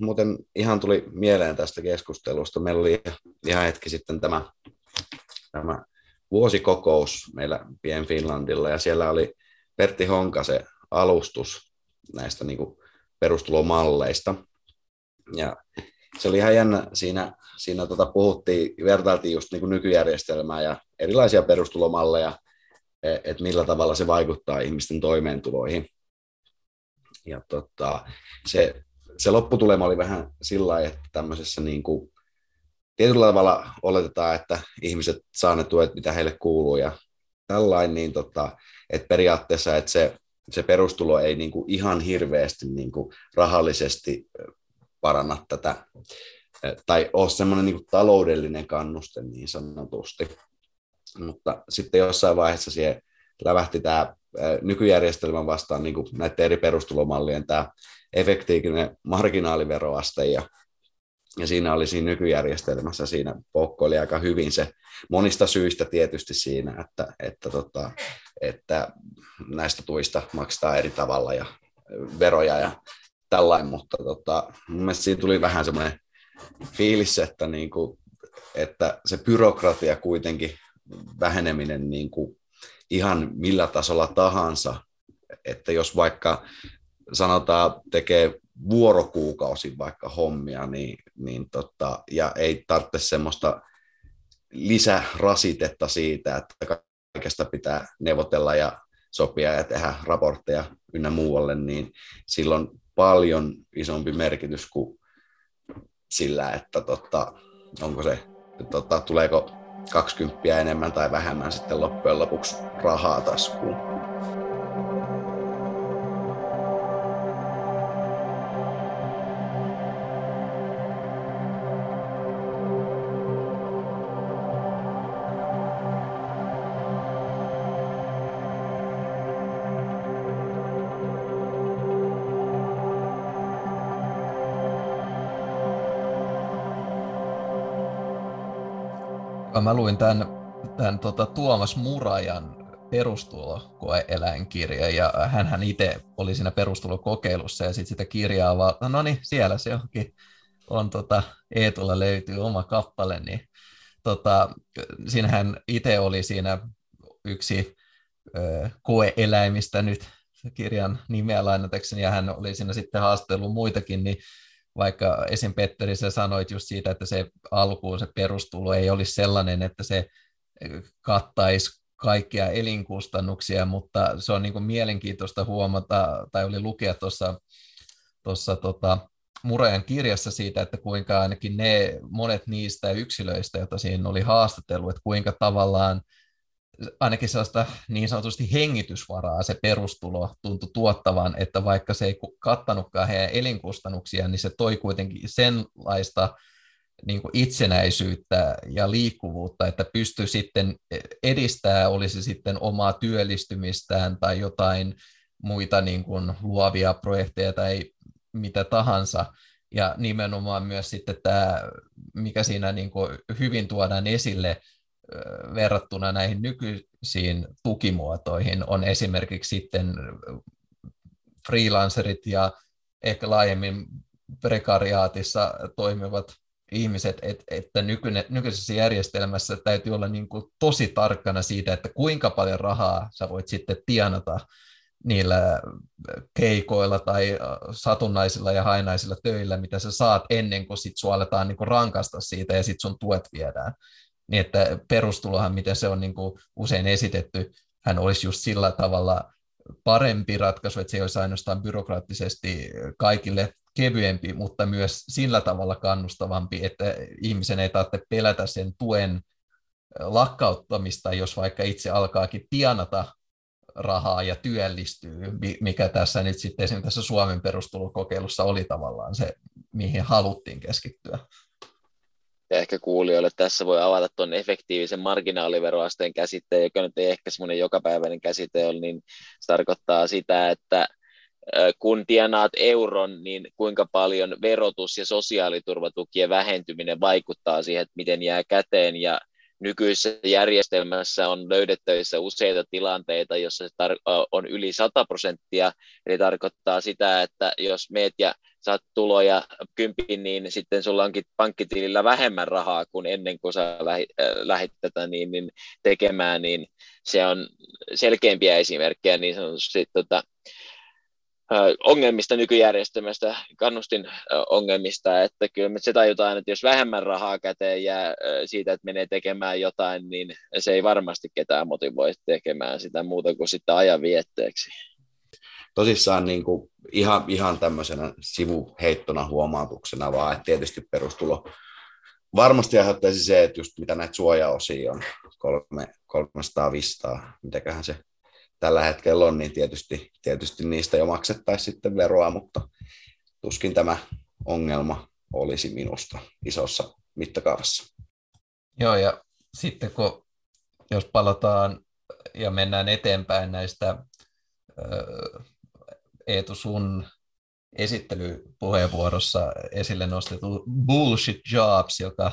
Muuten ihan tuli mieleen tästä keskustelusta. Meillä oli ihan hetki sitten tämä, tämä vuosikokous meillä Pien Finlandilla ja siellä oli Pertti Honkasen alustus näistä niin kuin perustulomalleista. Ja se oli ihan jännä, siinä, siinä tota puhuttiin, vertailtiin just niin kuin nykyjärjestelmää ja erilaisia perustulomalleja, e, että millä tavalla se vaikuttaa ihmisten toimeentuloihin. Ja tota, se se lopputulema oli vähän sillä että tämmöisessä niin kuin, tietyllä tavalla oletetaan, että ihmiset saa ne tuet, mitä heille kuuluu ja tällainen, niin tota, että periaatteessa että se, se perustulo ei niin kuin ihan hirveästi niin kuin rahallisesti paranna tätä, tai ole semmoinen niin taloudellinen kannuste niin sanotusti. Mutta sitten jossain vaiheessa siihen lävähti tämä nykyjärjestelmän vastaan niin kuin näiden eri perustulomallien tämä efektiivinen marginaaliveroaste ja, ja siinä oli siinä nykyjärjestelmässä, siinä poukkoili aika hyvin se monista syistä tietysti siinä, että, että, tota, että näistä tuista maksetaan eri tavalla ja veroja ja tällainen, mutta tota, mun mielestä siinä tuli vähän semmoinen fiilis, että, niin kuin, että se byrokratia kuitenkin väheneminen niin kuin ihan millä tasolla tahansa, että jos vaikka sanotaan tekee vuorokuukausi vaikka hommia, niin, niin tota, ja ei tarvitse semmoista lisärasitetta siitä, että kaikesta pitää neuvotella ja sopia ja tehdä raportteja ynnä muualle, niin silloin paljon isompi merkitys kuin sillä, että tota, onko se, tota, tuleeko 20 enemmän tai vähemmän sitten loppujen lopuksi rahaa taskuun. Mä luin tämän, tämän tota, Tuomas Murajan perustulokoeeläinkirja, ja hän itse oli siinä perustulokokeilussa, ja sitten sitä kirjaa vaan, no niin, siellä se onkin, on tota, Eetulla löytyy oma kappale, niin tota, siinähän itse oli siinä yksi ö, koeeläimistä nyt kirjan nimeä lainatakseni, ja hän oli siinä sitten haastellut muitakin, niin vaikka esim. Petteri, sä sanoit just siitä, että se alkuun se perustulo ei olisi sellainen, että se kattaisi kaikkia elinkustannuksia, mutta se on niin kuin mielenkiintoista huomata, tai oli lukea tuossa tuossa tota, Murajan kirjassa siitä, että kuinka ainakin ne monet niistä yksilöistä, joita siinä oli haastatellut, että kuinka tavallaan ainakin sellaista niin sanotusti hengitysvaraa se perustulo tuntui tuottavan, että vaikka se ei kattanutkaan heidän elinkustannuksia, niin se toi kuitenkin senlaista niin kuin itsenäisyyttä ja liikkuvuutta, että pystyy sitten edistää, olisi sitten omaa työllistymistään tai jotain muita niin kuin luovia projekteja tai mitä tahansa. Ja nimenomaan myös sitten tämä, mikä siinä niin kuin hyvin tuodaan esille, verrattuna näihin nykyisiin tukimuotoihin on esimerkiksi sitten freelancerit ja ehkä laajemmin prekariaatissa toimivat ihmiset, et, että nykyne, nykyisessä järjestelmässä täytyy olla niin kuin tosi tarkkana siitä, että kuinka paljon rahaa sä voit sitten tienata niillä keikoilla tai satunnaisilla ja hainaisilla töillä, mitä sä saat ennen kuin sit sua aletaan niin kuin rankasta siitä ja sit sun tuet viedään niin että perustulohan, miten se on niin kuin usein esitetty, hän olisi just sillä tavalla parempi ratkaisu, että se ei olisi ainoastaan byrokraattisesti kaikille kevyempi, mutta myös sillä tavalla kannustavampi, että ihmisen ei tarvitse pelätä sen tuen lakkauttamista, jos vaikka itse alkaakin tienata rahaa ja työllistyy, mikä tässä nyt sitten esimerkiksi tässä Suomen perustulokokeilussa oli tavallaan se, mihin haluttiin keskittyä ja ehkä kuulijoille tässä voi avata tuon efektiivisen marginaaliveroasteen käsitteen, joka nyt ei ehkä semmoinen jokapäiväinen käsite ole, niin se tarkoittaa sitä, että kun tienaat euron, niin kuinka paljon verotus- ja sosiaaliturvatukien vähentyminen vaikuttaa siihen, että miten jää käteen, ja nykyisessä järjestelmässä on löydettävissä useita tilanteita, joissa se tar- on yli 100 prosenttia, eli tarkoittaa sitä, että jos meet ja saat tuloja kympin, niin sitten sulla onkin pankkitilillä vähemmän rahaa kuin ennen kuin sä lähit tätä niin, niin tekemään, niin se on selkeämpiä esimerkkejä niin sanotusti tota, ongelmista nykyjärjestelmästä, kannustin ongelmista, että kyllä me se tajutaan, että jos vähemmän rahaa käteen jää siitä, että menee tekemään jotain, niin se ei varmasti ketään motivoi tekemään sitä muuta kuin sitä ajan vietteeksi. Tosissaan niin kuin ihan, ihan tämmöisenä sivuheittona huomautuksena vaan, että tietysti perustulo varmasti aiheuttaisi se, että just mitä näitä suojaosia on, kolme, 300, 500, mitäköhän se tällä hetkellä on, niin tietysti, tietysti niistä jo maksettaisiin sitten veroa, mutta tuskin tämä ongelma olisi minusta isossa mittakaavassa. Joo, ja sitten kun jos palataan ja mennään eteenpäin näistä Eetu sun esittelypuheenvuorossa esille nostettu bullshit jobs, joka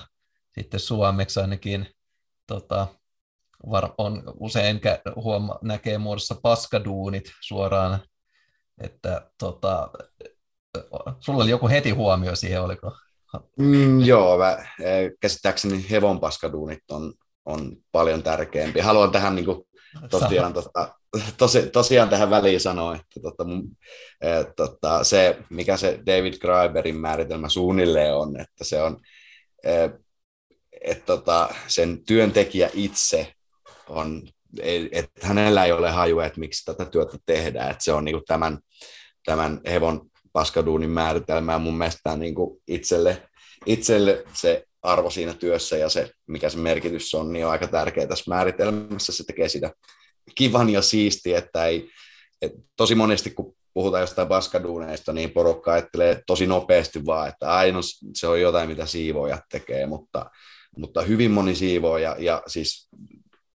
sitten suomeksi ainakin tota, var, on usein huoma, näkee muodossa paskaduunit suoraan, että tota, sulla oli joku heti huomio siihen, oliko? Mm, joo, mä, eh, käsittääkseni hevonpaskaduunit on, on paljon tärkeämpi. Haluan tähän niin kuin, tosiaan, tota, tosi, tosiaan tähän väliin sanoa, että tota, mun, et, tota, se, mikä se David Graeberin määritelmä suunnilleen on, että se on, et, et, tota, sen työntekijä itse on, että hänellä ei ole hajua, että miksi tätä työtä tehdään, että se on niin kuin tämän, tämän hevon paskaduunin määritelmää mun mielestä niin kuin itselle, itselle se arvo siinä työssä ja se, mikä se merkitys on, niin on aika tärkeä tässä määritelmässä. Se tekee sitä kivan ja siisti, että ei, et tosi monesti kun puhutaan jostain paskaduuneista, niin porukka ajattelee tosi nopeasti vaan, että aina se on jotain, mitä siivoojat tekee, mutta, mutta hyvin moni siivooja ja siis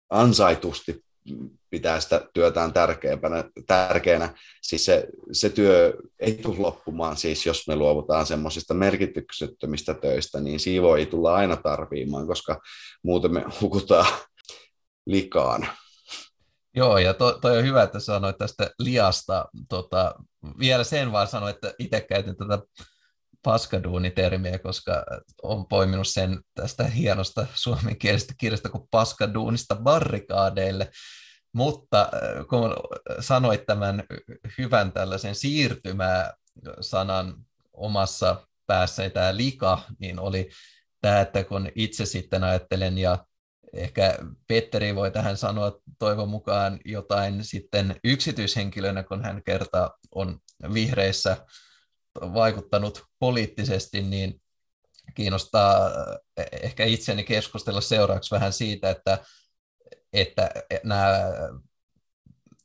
ansaitusti pitää sitä työtään tärkeänä, tärkeänä. Siis se, se työ ei tule loppumaan, siis jos me luovutaan semmoisista merkityksettömistä töistä, niin siivo ei tulla aina tarviimaan, koska muuten me hukutaan likaan. Joo, ja to, toi on hyvä, että sanoit tästä liasta. Tota, vielä sen vaan sanoin, että itse käytin tätä paskaduunitermiä, koska on poiminut sen tästä hienosta suomenkielisestä kirjasta kuin paskaduunista barrikaadeille. Mutta äh, kun sanoit tämän hyvän tällaisen siirtymää sanan omassa päässäni tämä lika, niin oli tämä, että kun itse sitten ajattelen ja ehkä Petteri voi tähän sanoa toivon mukaan jotain sitten yksityishenkilönä, kun hän kerta on vihreissä vaikuttanut poliittisesti, niin kiinnostaa ehkä itseni keskustella seuraavaksi vähän siitä, että, että nämä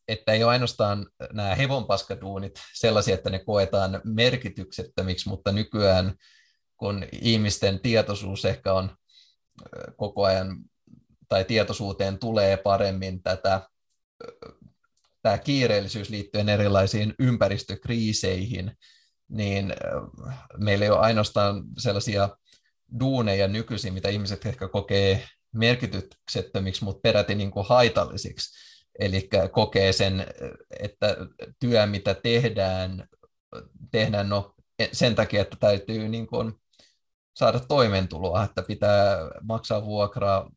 että ei ole ainoastaan nämä hevonpaskaduunit sellaisia, että ne koetaan merkityksettömiksi, mutta nykyään kun ihmisten tietoisuus ehkä on koko ajan, tai tietoisuuteen tulee paremmin tätä, tämä kiireellisyys liittyen erilaisiin ympäristökriiseihin, niin meillä ei ole ainoastaan sellaisia duuneja nykyisin, mitä ihmiset ehkä kokee merkityksettömiksi, mutta peräti niin kuin haitallisiksi. Eli kokee sen, että työ, mitä tehdään, tehdään no, sen takia, että täytyy niin kuin saada toimeentuloa, että pitää maksaa vuokraa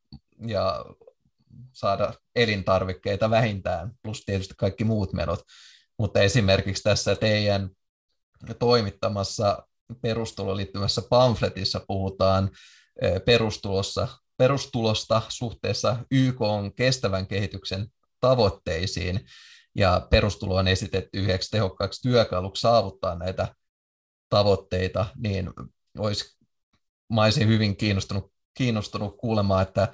ja saada elintarvikkeita vähintään, plus tietysti kaikki muut menot. Mutta esimerkiksi tässä teidän toimittamassa perustuloon liittyvässä pamfletissa puhutaan eh, perustulossa, perustulosta suhteessa YK on kestävän kehityksen tavoitteisiin, ja perustulo on esitetty yhdeksi tehokkaaksi työkaluksi saavuttaa näitä tavoitteita, niin olisi, mä olisin hyvin kiinnostunut, kiinnostunut kuulemaan, että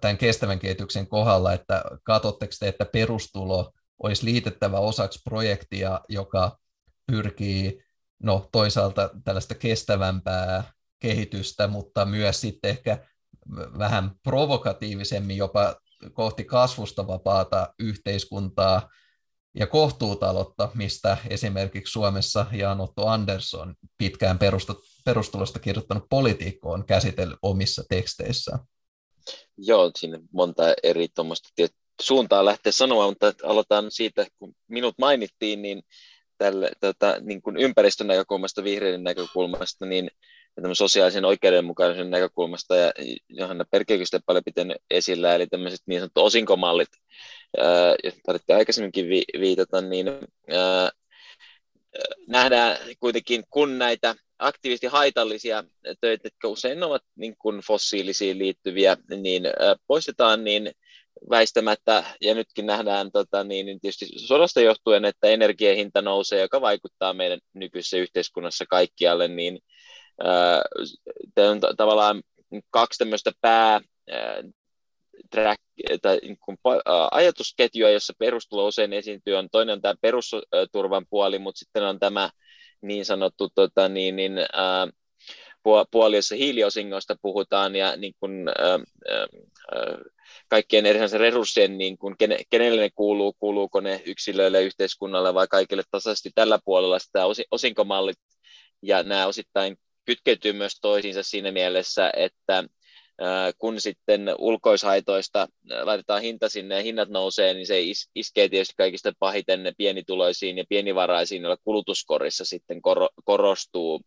tämän kestävän kehityksen kohdalla, että katsotteko te, että perustulo olisi liitettävä osaksi projektia, joka pyrkii no, toisaalta tällaista kestävämpää kehitystä, mutta myös sitten ehkä vähän provokatiivisemmin jopa kohti kasvusta vapaata yhteiskuntaa ja kohtuutaloutta, mistä esimerkiksi Suomessa Jan Otto Andersson pitkään perustulosta kirjoittanut politiikko on käsitellyt omissa teksteissään. Joo, siinä monta eri suuntaa lähteä sanomaan, mutta aloitetaan siitä, kun minut mainittiin, niin tälle, tota, niin kuin ympäristön näkökulmasta, vihreiden näkökulmasta, niin ja sosiaalisen oikeudenmukaisuuden näkökulmasta, ja Johanna Perkekin sitä paljon pitänyt esillä, eli tämmöiset niin sanottu osinkomallit, joita tarvittiin aikaisemminkin vi- viitata, niin ää, nähdään kuitenkin, kun näitä aktiivisesti haitallisia töitä, jotka usein ovat niin kuin fossiilisiin liittyviä, niin ää, poistetaan, niin väistämättä, ja nytkin nähdään tota, niin, niin tietysti sodasta johtuen, että energiahinta nousee, joka vaikuttaa meidän nykyisessä yhteiskunnassa kaikkialle, niin tämä on tavallaan kaksi tämmöistä pää track, tai niin kuin, ajatusketjua, jossa perustulo usein esiintyy, on toinen on tämä perusturvan puoli, mutta sitten on tämä niin sanottu tota, niin, niin, ää, puoli, jossa hiiliosingoista puhutaan ja niin kuin, ää, ää, kaikkien erilaisen resurssien, niin kuin, kenelle ne kuuluu, kuuluuko ne yksilöille, yhteiskunnalle vai kaikille tasaisesti tällä puolella sitä osinkomallit ja nämä osittain kytkeytyy myös toisiinsa siinä mielessä, että kun sitten ulkoishaitoista laitetaan hinta sinne ja hinnat nousee, niin se iskee tietysti kaikista pahiten pienituloisiin ja pienivaraisiin, joilla kulutuskorissa sitten korostuu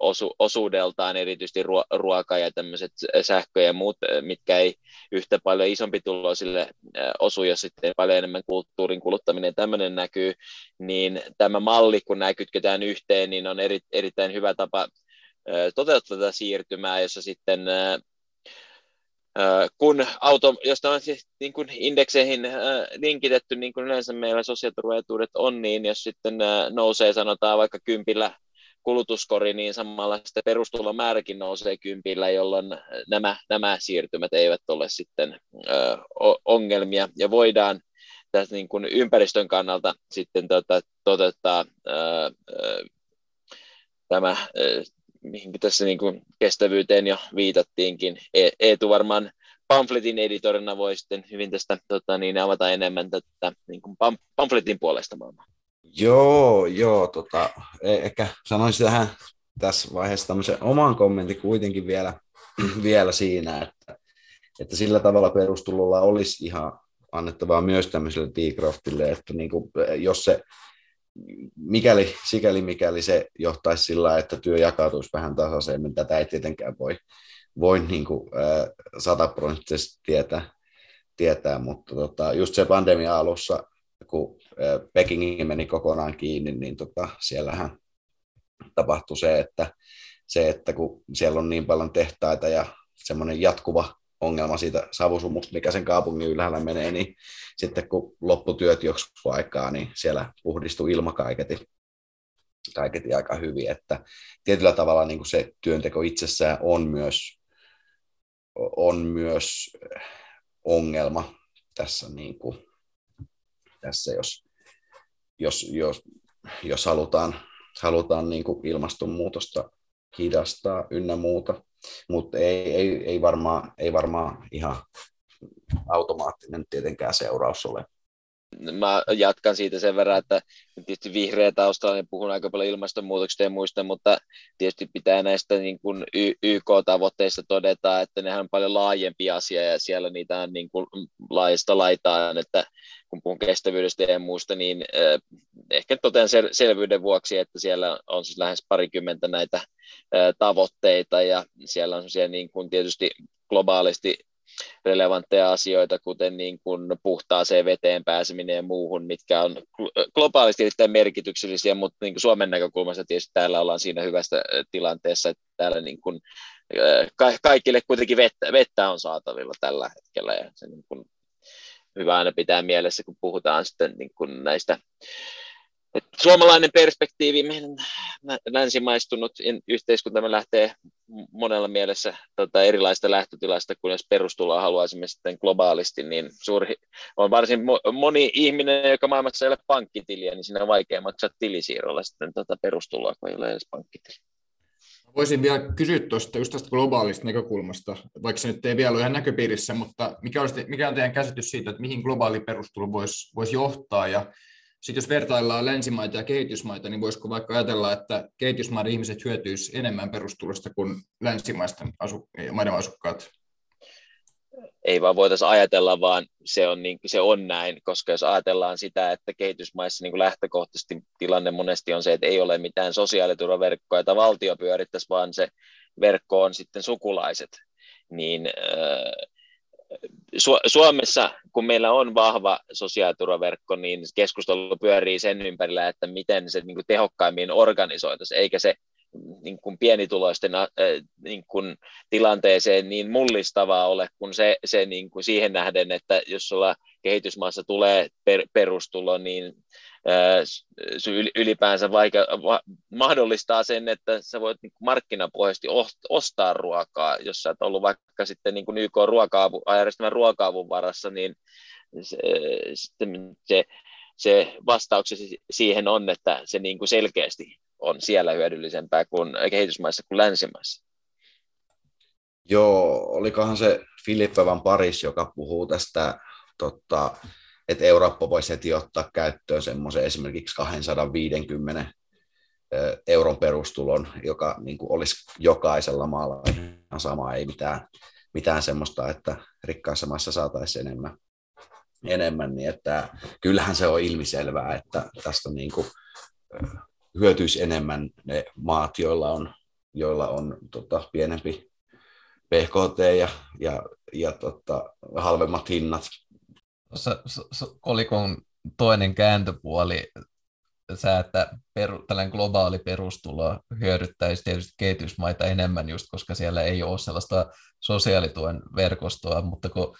osu, osuudeltaan erityisesti ruoka ja tämmöiset sähkö ja muut, mitkä ei yhtä paljon isompi tuloisille osu, jos sitten paljon enemmän kulttuurin kuluttaminen tämmöinen näkyy, niin tämä malli, kun nämä kytketään yhteen, niin on eri, erittäin hyvä tapa toteuttaa tätä siirtymää, jossa sitten kun auto, jos tämä on siis niin kuin indekseihin linkitetty, niin kuin yleensä meillä sosiaaliturvaetuudet on, niin jos sitten nousee sanotaan vaikka kympillä kulutuskori, niin samalla sitten perustulon määräkin nousee kympillä, jolloin nämä, nämä siirtymät eivät ole sitten ö, ongelmia ja voidaan tässä niin kuin ympäristön kannalta sitten tota, toteuttaa ö, ö, tämä, ö, mihin tässä niin kuin kestävyyteen jo viitattiinkin. E, Eetu varmaan pamfletin editorina voi sitten hyvin tästä tota, niin avata enemmän tätä niin kuin pamfletin puolesta maailmaa. Joo, joo, tota, e, ehkä sanoisin tähän tässä vaiheessa tämmöisen oman kommentin kuitenkin vielä, *clears throat* vielä siinä, että, että sillä tavalla perustulolla olisi ihan annettavaa myös tämmöiselle T-Craftille, että niin kuin, jos se, mikäli, sikäli mikäli se johtaisi sillä että työ jakautuisi vähän tasaisemmin, tätä ei tietenkään voi, voi niin kuin, sataprosenttisesti tietää, tietää, mutta tota, just se pandemia alussa, kun Pekingi meni kokonaan kiinni, niin tota, siellähän tapahtui se, että, se, että kun siellä on niin paljon tehtaita ja semmoinen jatkuva ongelma siitä savusumusta, mikä sen kaupungin ylhäällä menee, niin sitten kun lopputyöt joksikin aikaa, niin siellä puhdistui ilma kaiketi, kaiketi aika hyvin, että tietyllä tavalla niin kuin se työnteko itsessään on myös, on myös ongelma tässä, niin kuin, tässä jos, jos, jos, jos halutaan, halutaan niin kuin ilmastonmuutosta hidastaa ynnä muuta. Mutta ei, ei, ei, varmaan, ei varmaan ihan automaattinen tietenkään seuraus ole mä jatkan siitä sen verran, että tietysti vihreä taustalla niin puhun aika paljon ilmastonmuutoksesta ja muista, mutta tietysti pitää näistä niin kuin YK-tavoitteista todeta, että nehän on paljon laajempi asia ja siellä niitä on niin kuin laajasta laitaan, että kun puhun kestävyydestä ja muusta, niin eh, ehkä totean sel- selvyyden vuoksi, että siellä on siis lähes parikymmentä näitä eh, tavoitteita ja siellä on niin kuin tietysti globaalisti relevantteja asioita, kuten niin kuin puhtaaseen veteen pääseminen ja muuhun, mitkä on globaalisti erittäin merkityksellisiä, mutta niin kuin Suomen näkökulmasta tietysti täällä ollaan siinä hyvästä tilanteessa, että täällä niin kuin ka- kaikille kuitenkin vettä, vettä on saatavilla tällä hetkellä ja se niin kuin hyvä aina pitää mielessä, kun puhutaan sitten niin kuin näistä et suomalainen perspektiivi, meidän länsimaistunut yhteiskuntamme lähtee monella mielessä tota, erilaista lähtötilasta, kun jos perustuloa haluaisimme sitten globaalisti, niin suuri, on varsin moni ihminen, joka maailmassa ei ole pankkitiliä, niin siinä on vaikea maksaa tilisiirrolla sitten tota perustuloa, kun ei ole edes pankkitili. Voisin vielä kysyä tuosta just tästä globaalista näkökulmasta, vaikka se nyt ei vielä ole ihan näköpiirissä, mutta mikä, olisi, mikä on teidän käsitys siitä, että mihin globaali perustulo voisi, voisi johtaa ja sitten jos vertaillaan länsimaita ja kehitysmaita, niin voisiko vaikka ajatella, että kehitysmaiden ihmiset hyötyisivät enemmän perustulosta kuin länsimaisten asu- maiden asukkaat? Ei vaan voitaisiin ajatella, vaan se on, niin, se on näin, koska jos ajatellaan sitä, että kehitysmaissa niin kuin lähtökohtaisesti tilanne monesti on se, että ei ole mitään sosiaaliturvaverkkoa, jota valtio pyörittäisi, vaan se verkko on sitten sukulaiset, niin äh, Suomessa, kun meillä on vahva sosiaaliturvaverkko, niin keskustelu pyörii sen ympärillä, että miten se niin kuin tehokkaimmin organisoitaisiin, eikä se niin kuin pienituloisten äh, niin kuin tilanteeseen niin mullistavaa ole kuin se, se niin kuin siihen nähden, että jos sulla kehitysmaassa tulee per, perustulo, niin se ylipäänsä vaikea, va, mahdollistaa sen, että sä voit niin markkinapohjaisesti ostaa ruokaa, jos sä oot ollut vaikka sitten niin kuin YK ruoka-avu, järjestelmän ruoka-avun varassa, niin se, se, se vastauksesi siihen on, että se niin kuin selkeästi on siellä hyödyllisempää kuin kehitysmaissa kuin länsimaissa. Joo, olikohan se Filippevan Paris, joka puhuu tästä tota, että Eurooppa voisi heti ottaa käyttöön semmoisen esimerkiksi 250 euron perustulon, joka niin kuin olisi jokaisella maalla ihan sama, ei mitään, mitään semmoista, että rikkaissa maissa saataisiin enemmän, enemmän, niin että kyllähän se on ilmiselvää, että tästä niin kuin, hyötyisi enemmän ne maat, joilla on, joilla on tota, pienempi PKT ja, ja, ja tota, halvemmat hinnat. Tuossa kolikon toinen kääntöpuoli, se, että peru, tällainen globaali perustulo hyödyttäisi tietysti kehitysmaita enemmän, just koska siellä ei ole sellaista sosiaalituen verkostoa, mutta kun,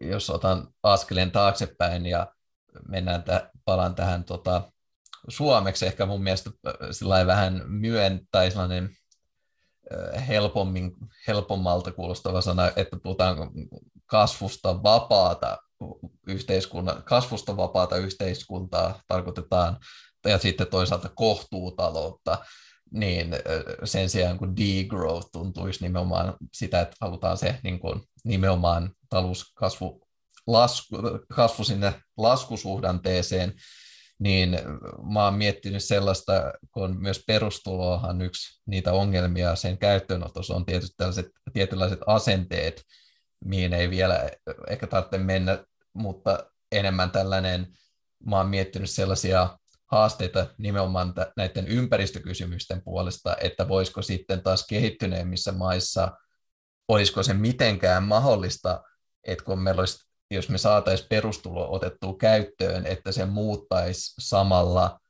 jos otan askeleen taaksepäin ja mennään tä, palaan tähän tota, suomeksi ehkä mun mielestä vähän myön tai sellainen helpommin, helpommalta kuulostava sana, että puhutaan kasvusta vapaata yhteiskunnan, kasvusta vapaata yhteiskuntaa tarkoitetaan, ja sitten toisaalta kohtuutaloutta, niin sen sijaan kun degrowth tuntuisi nimenomaan sitä, että halutaan se niin kuin nimenomaan talouskasvu lasku, kasvu sinne laskusuhdanteeseen, niin mä oon miettinyt sellaista, kun myös perustulohan yksi niitä ongelmia sen käyttöönotossa on tietysti tällaiset tietynlaiset asenteet, mihin ei vielä ehkä tarvitse mennä mutta enemmän tällainen, mä oon miettinyt sellaisia haasteita nimenomaan näiden ympäristökysymysten puolesta, että voisiko sitten taas kehittyneemmissä maissa, olisiko se mitenkään mahdollista, että kun meillä olisi, jos me saataisiin perustulo otettua käyttöön, että se muuttaisi samalla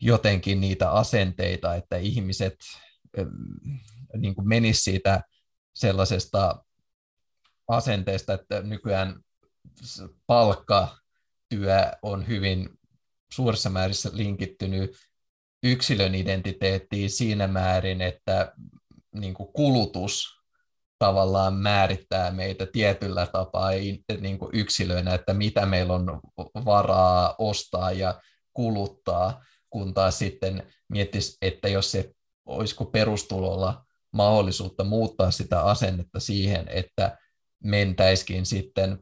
jotenkin niitä asenteita, että ihmiset niin menisivät siitä sellaisesta asenteesta, että nykyään palkkatyö on hyvin suuressa määrissä linkittynyt yksilön identiteettiin siinä määrin, että niin kulutus tavallaan määrittää meitä tietyllä tapaa niin kuin yksilöinä, että mitä meillä on varaa ostaa ja kuluttaa, kun taas sitten miettisi, että jos se olisiko perustulolla mahdollisuutta muuttaa sitä asennetta siihen, että mentäiskin sitten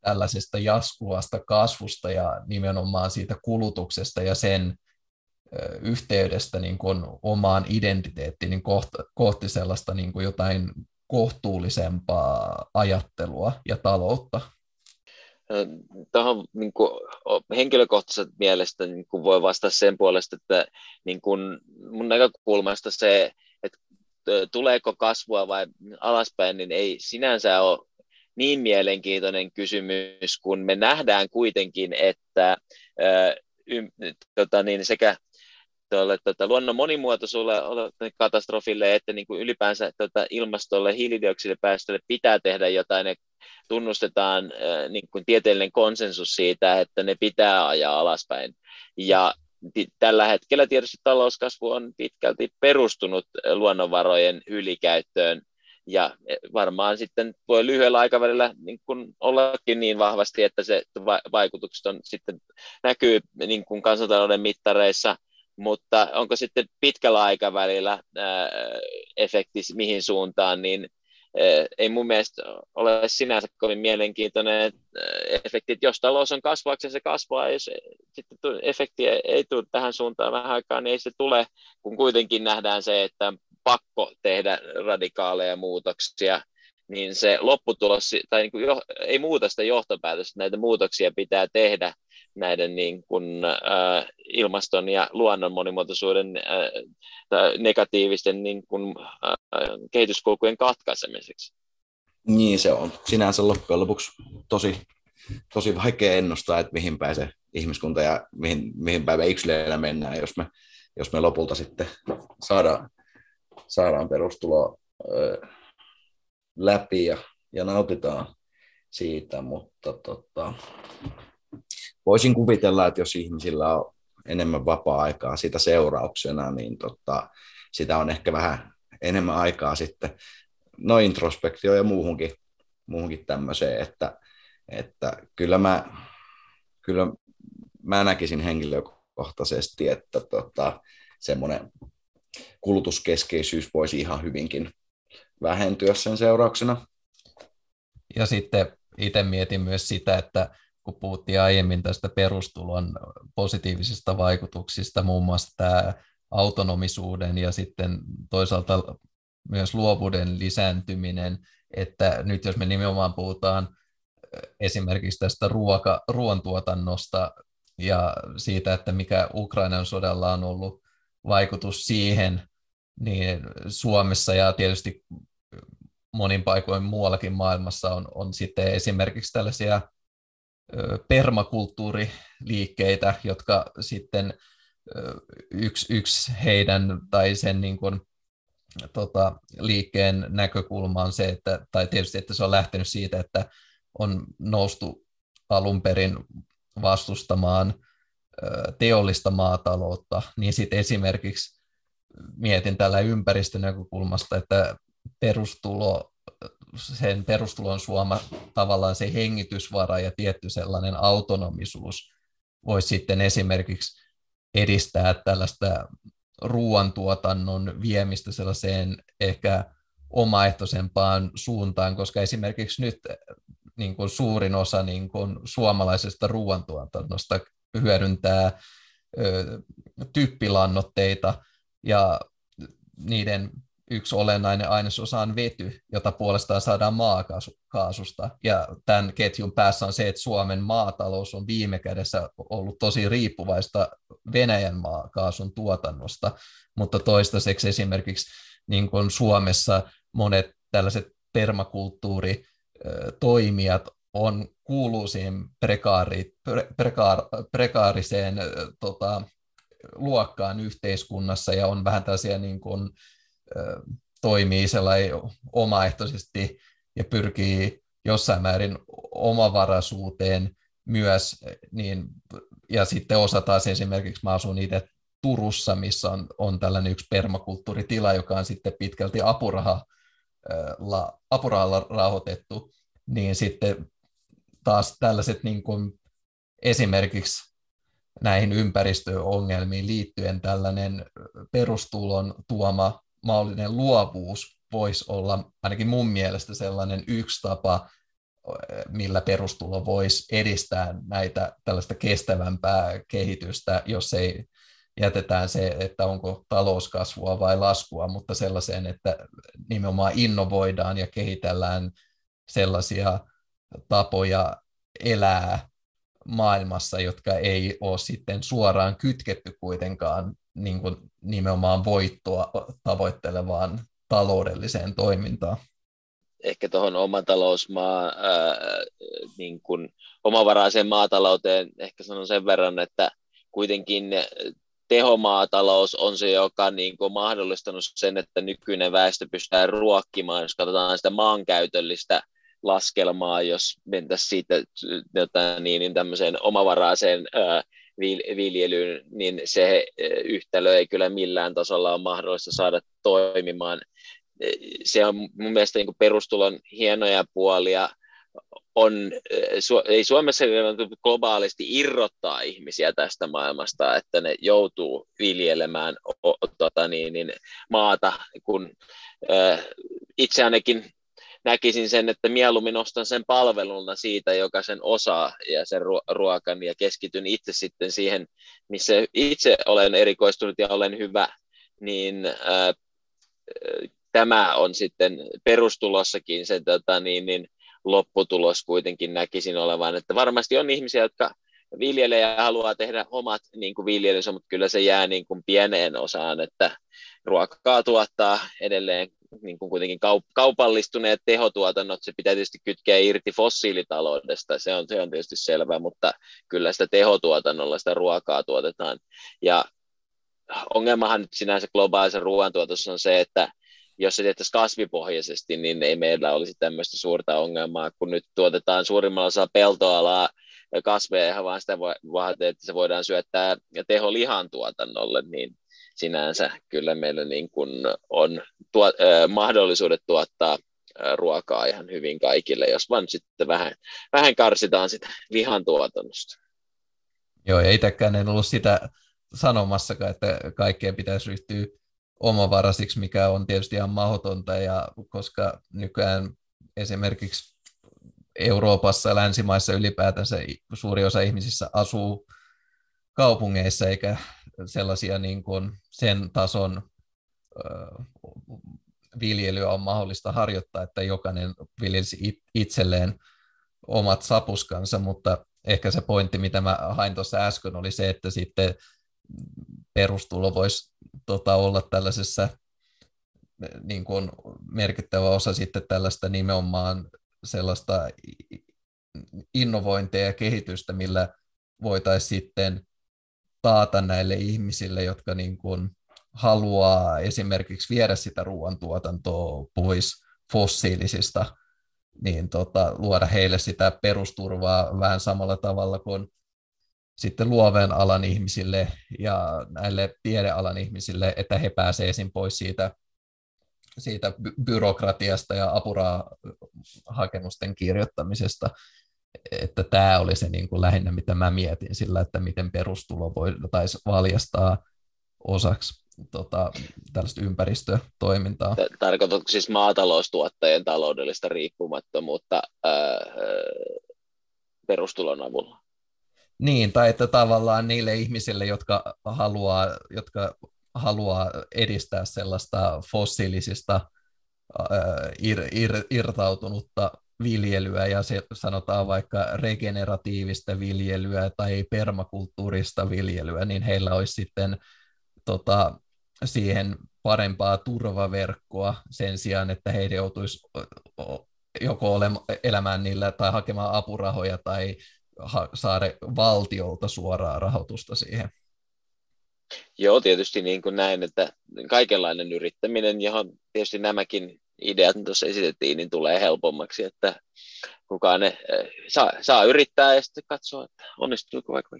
tällaisesta jatkuvasta kasvusta ja nimenomaan siitä kulutuksesta ja sen yhteydestä niin kuin omaan identiteettiin niin kohti, kohti sellaista niin kuin jotain kohtuullisempaa ajattelua ja taloutta. Tähän niin kuin, henkilökohtaisesta mielestä niin kuin voi vastata sen puolesta, että niin kuin, mun näkökulmasta se, että tuleeko kasvua vai alaspäin, niin ei sinänsä ole niin mielenkiintoinen kysymys, kun me nähdään kuitenkin, että ää, y, tota niin, sekä tuolle, tota, luonnon monimuotoisuudelle, katastrofille, että niin kuin ylipäänsä tota, ilmastolle, hiilidioksidipäästölle pitää tehdä jotain. Ne tunnustetaan niin kuin tieteellinen konsensus siitä, että ne pitää ajaa alaspäin. Ja tällä hetkellä tietysti talouskasvu on pitkälti perustunut luonnonvarojen ylikäyttöön ja e, varmaan sitten voi lyhyellä aikavälillä niin kuin ollakin niin vahvasti, että se vaikutukset on sitten näkyy niin kuin kansantalouden mittareissa, mutta onko sitten pitkällä aikavälillä ää, efekti mihin suuntaan, niin ei mun mielestä ole sinänsä kovin mielenkiintoinen efekti, jos talous on kasvaksi se kasvaa, jos sitten efekti ei tule tähän suuntaan vähän aikaa, niin ei se tule, kun kuitenkin nähdään se, että pakko tehdä radikaaleja muutoksia, niin se lopputulos, tai niin kuin jo, ei muuta sitä johtopäätöstä, näitä muutoksia pitää tehdä näiden niin kuin, äh, ilmaston ja luonnon monimuotoisuuden äh, negatiivisten niin kuin, äh, kehityskulkujen katkaisemiseksi. Niin se on. Sinänsä loppujen lopuksi tosi, tosi vaikea ennustaa, että mihin päin se ihmiskunta ja mihin, mihin päin yksilöillä mennään, jos me jos me lopulta sitten saadaan, saadaan perustulo läpi ja, ja nautitaan siitä, mutta tota, voisin kuvitella, että jos ihmisillä on enemmän vapaa-aikaa sitä seurauksena, niin tota, sitä on ehkä vähän enemmän aikaa sitten no introspektio ja muuhunkin, muuhunkin tämmöiseen, että, että kyllä, mä, kyllä mä näkisin henkilökohtaisesti, että tota, semmoinen kulutuskeskeisyys voisi ihan hyvinkin vähentyä sen seurauksena. Ja sitten itse mietin myös sitä, että kun puhuttiin aiemmin tästä perustulon positiivisista vaikutuksista, muun muassa tämä autonomisuuden ja sitten toisaalta myös luovuuden lisääntyminen, että nyt jos me nimenomaan puhutaan esimerkiksi tästä ruoka, ruoantuotannosta ja siitä, että mikä Ukrainan sodalla on ollut vaikutus siihen, niin Suomessa ja tietysti monin paikoin muuallakin maailmassa on, on sitten esimerkiksi tällaisia permakulttuuriliikkeitä, jotka sitten yksi, yksi heidän tai sen niin kuin, tota, liikkeen näkökulma on se, että, tai tietysti, että se on lähtenyt siitä, että on noustu alun perin vastustamaan teollista maataloutta, niin sitten esimerkiksi mietin tällä ympäristönäkökulmasta, että perustulo, sen perustulon suoma tavallaan se hengitysvara ja tietty sellainen autonomisuus voisi sitten esimerkiksi edistää tällaista ruoantuotannon viemistä sellaiseen ehkä omaehtoisempaan suuntaan, koska esimerkiksi nyt niin kuin suurin osa niin kuin suomalaisesta ruoantuotannosta hyödyntää ö, typpilannoitteita ja niiden yksi olennainen ainesosa on vety, jota puolestaan saadaan maakaasusta. Ja tämän ketjun päässä on se, että Suomen maatalous on viime kädessä ollut tosi riippuvaista Venäjän maakaasun tuotannosta, mutta toistaiseksi esimerkiksi niin kuin Suomessa monet tällaiset permakulttuuritoimijat on, kuuluu siihen prekaari, pre, prekaar, prekaariseen tota, luokkaan yhteiskunnassa ja on vähän tällaisia niin kuin, toimii sellainen omaehtoisesti ja pyrkii jossain määrin omavaraisuuteen myös, niin, ja sitten osa taas esimerkiksi, mä asun itse Turussa, missä on, on tällainen yksi permakulttuuritila, joka on sitten pitkälti apuraha, la, apurahalla rahoitettu, niin sitten taas tällaiset niin kuin esimerkiksi näihin ympäristöongelmiin liittyen tällainen perustulon tuoma mahdollinen luovuus voisi olla ainakin mun mielestä sellainen yksi tapa, millä perustulo voisi edistää näitä tällaista kestävämpää kehitystä, jos ei jätetään se, että onko talouskasvua vai laskua, mutta sellaiseen, että nimenomaan innovoidaan ja kehitellään sellaisia tapoja elää maailmassa, jotka ei ole sitten suoraan kytketty kuitenkaan niin kuin nimenomaan voittoa tavoittelevaan taloudelliseen toimintaan. Ehkä tuohon omatalousmaa, ää, niin kuin omavaraiseen maatalouteen ehkä sanon sen verran, että kuitenkin tehomaatalous on se, joka niin kuin mahdollistanut sen, että nykyinen väestö pystyy ruokkimaan, jos katsotaan sitä maankäytöllistä laskelmaa, jos mentäisiin siitä jotain, niin, niin tämmöiseen omavaraiseen ää, viljelyyn, niin se yhtälö ei kyllä millään tasolla ole mahdollista saada toimimaan. Se on mun mielestä niin perustulon hienoja puolia, on, ei Suomessa globaalisti irrottaa ihmisiä tästä maailmasta, että ne joutuu viljelemään o, tota niin, niin, maata, kun itse ainakin näkisin sen, että mieluummin ostan sen palveluna siitä, joka sen osaa ja sen ruokan ja keskityn itse sitten siihen, missä itse olen erikoistunut ja olen hyvä, niin ää, tämä on sitten perustulossakin se tota, niin, niin, lopputulos kuitenkin näkisin olevan, että varmasti on ihmisiä, jotka viljelee ja haluaa tehdä omat niin kuin viljelynsä, mutta kyllä se jää niin kuin pieneen osaan, että ruokaa tuottaa edelleen niin kuin kuitenkin kaup- kaupallistuneet tehotuotannot, se pitää tietysti kytkeä irti fossiilitaloudesta, se on, se on tietysti selvä, mutta kyllä sitä tehotuotannolla sitä ruokaa tuotetaan. Ja ongelmahan nyt sinänsä globaalisen ruoantuotossa on se, että jos se tehtäisiin kasvipohjaisesti, niin ei meillä olisi tämmöistä suurta ongelmaa, kun nyt tuotetaan suurimmalla osalla peltoalaa kasveja ihan vaan sitä vaatii, että se voidaan syöttää teho lihan tuotannolle, niin sinänsä kyllä meillä niin kuin on tuo, äh, mahdollisuudet tuottaa äh, ruokaa ihan hyvin kaikille, jos vaan sitten vähän, vähän karsitaan sitä lihan tuotannosta. Joo, ja itsekään en ollut sitä sanomassakaan, että kaikkeen pitäisi ryhtyä omavarasiksi, mikä on tietysti ihan mahdotonta, ja koska nykyään esimerkiksi Euroopassa ja länsimaissa ylipäätänsä suuri osa ihmisistä asuu kaupungeissa eikä sellaisia niin kuin sen tason viljelyä on mahdollista harjoittaa, että jokainen viljelisi itselleen omat sapuskansa, mutta ehkä se pointti, mitä mä hain tuossa äsken, oli se, että sitten perustulo voisi tota, olla tällaisessa niin kuin merkittävä osa sitten tällaista nimenomaan sellaista innovointia ja kehitystä, millä voitaisiin sitten taata näille ihmisille, jotka niin kuin haluaa esimerkiksi viedä sitä ruoantuotantoa pois fossiilisista, niin tota, luoda heille sitä perusturvaa vähän samalla tavalla kuin sitten luoven alan ihmisille ja näille tiedealan ihmisille, että he pääsevät esim. pois siitä, siitä byrokratiasta ja apurahakemusten kirjoittamisesta. Että tämä oli se niin kuin lähinnä, mitä mä mietin sillä, että miten perustulo voitaisiin valjastaa osaksi tota, tällaista ympäristötoimintaa. Tarkoitatko siis maataloustuottajien taloudellista riippumattomuutta ää, perustulon avulla? Niin, tai että tavallaan niille ihmisille, jotka haluaa, jotka haluaa edistää sellaista fossiilisista ir, ir, irtautunutta viljelyä ja se sanotaan vaikka regeneratiivista viljelyä tai permakulttuurista viljelyä, niin heillä olisi sitten tota, siihen parempaa turvaverkkoa sen sijaan, että heidän joutuisi joko elämään niillä tai hakemaan apurahoja tai saada valtiolta suoraa rahoitusta siihen. Joo, tietysti niin kuin näin, että kaikenlainen yrittäminen, johon tietysti nämäkin ideat tuossa esitettiin, niin tulee helpommaksi, että kukaan ne eh, saa, saa yrittää ja sitten katsoa, että onnistuuko vaikka.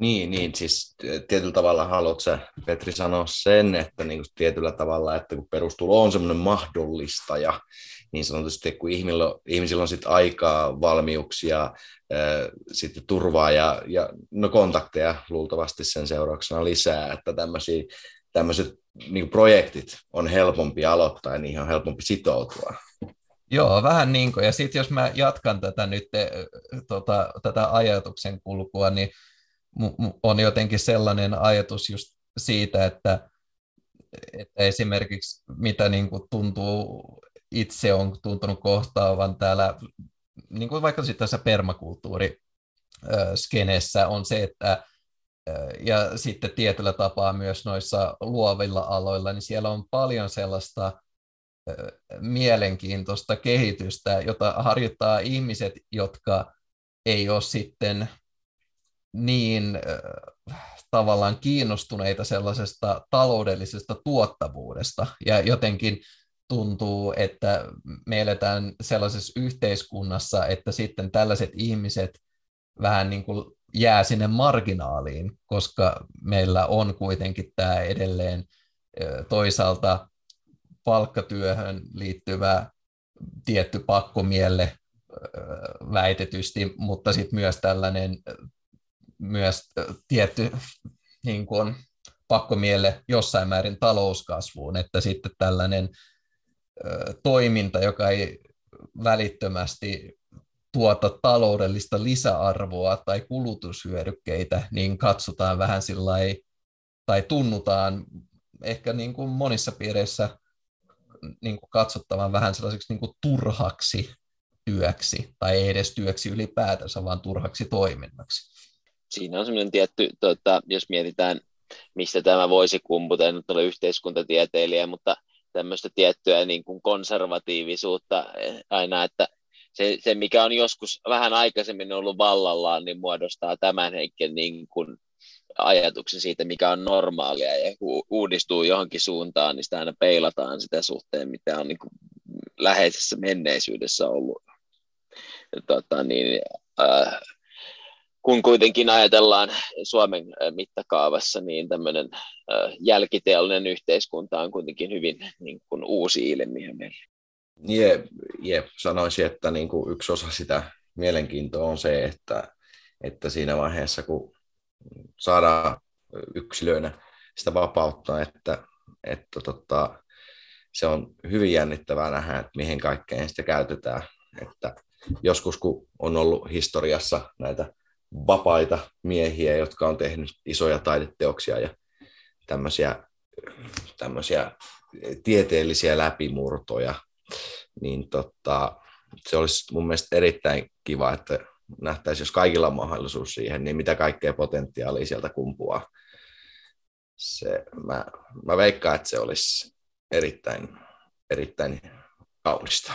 Niin, niin, siis tietyllä tavalla haluatko sä, Petri, sanoa sen, että niin kuin tietyllä tavalla, että kun perustulo on semmoinen mahdollistaja, niin sanotusti, kun ihmisillä, ihmisillä on sitten aikaa, valmiuksia, ää, sitten turvaa ja, ja no kontakteja luultavasti sen seurauksena lisää, että tämmöisiä tämmöiset niin projektit on helpompi aloittaa ja niihin on helpompi sitoutua. Joo, vähän niin kuin. Ja sitten jos mä jatkan tätä nyt, tota, tätä ajatuksen kulkua, niin on jotenkin sellainen ajatus just siitä, että, että esimerkiksi mitä niin kuin tuntuu, itse on tuntunut kohtaavan täällä, niin kuin vaikka sitten tässä permakulttuuri skenessä on se, että ja sitten tietyllä tapaa myös noissa luovilla aloilla, niin siellä on paljon sellaista mielenkiintoista kehitystä, jota harjoittaa ihmiset, jotka ei ole sitten niin tavallaan kiinnostuneita sellaisesta taloudellisesta tuottavuudesta. Ja jotenkin tuntuu, että me eletään sellaisessa yhteiskunnassa, että sitten tällaiset ihmiset vähän niin kuin jää sinne marginaaliin, koska meillä on kuitenkin tämä edelleen toisaalta palkkatyöhön liittyvä tietty pakkomielle väitetysti, mutta sitten myös tällainen myös tietty niin kuin, pakkomielle jossain määrin talouskasvuun, että sitten tällainen toiminta, joka ei välittömästi tuota taloudellista lisäarvoa tai kulutushyödykkeitä, niin katsotaan vähän sillä tai tunnutaan ehkä niin kuin monissa piireissä niin kuin katsottavan vähän sellaiseksi niin kuin turhaksi työksi, tai ei edes työksi ylipäätänsä, vaan turhaksi toiminnaksi. Siinä on semmoinen tietty, tota, jos mietitään, mistä tämä voisi kumputa, en ole yhteiskuntatieteilijä, mutta tämmöistä tiettyä niin kuin konservatiivisuutta aina, että se, se, mikä on joskus vähän aikaisemmin ollut vallallaan, niin muodostaa tämän hetken niin kuin, ajatuksen siitä, mikä on normaalia ja uudistuu johonkin suuntaan, niin sitä aina peilataan sitä suhteen, mitä on niin kuin läheisessä menneisyydessä ollut. Tota, niin, äh, kun kuitenkin ajatellaan Suomen mittakaavassa, niin tämmöinen äh, jälkiteollinen yhteiskunta on kuitenkin hyvin niin kuin uusi ilmiö meille. Jep, jep. sanoisin, että niin kuin yksi osa sitä mielenkiintoa on se, että, että siinä vaiheessa, kun saadaan yksilöinä sitä vapautta, että, että tota, se on hyvin jännittävää nähdä, että mihin kaikkeen sitä käytetään. Että joskus, kun on ollut historiassa näitä vapaita miehiä, jotka on tehnyt isoja taideteoksia ja tämmöisiä, tämmöisiä tieteellisiä läpimurtoja, niin tota, se olisi mun mielestä erittäin kiva, että nähtäisiin, jos kaikilla on mahdollisuus siihen, niin mitä kaikkea potentiaalia sieltä kumpuaa. Se, mä, mä veikkaan, että se olisi erittäin, erittäin kaunista.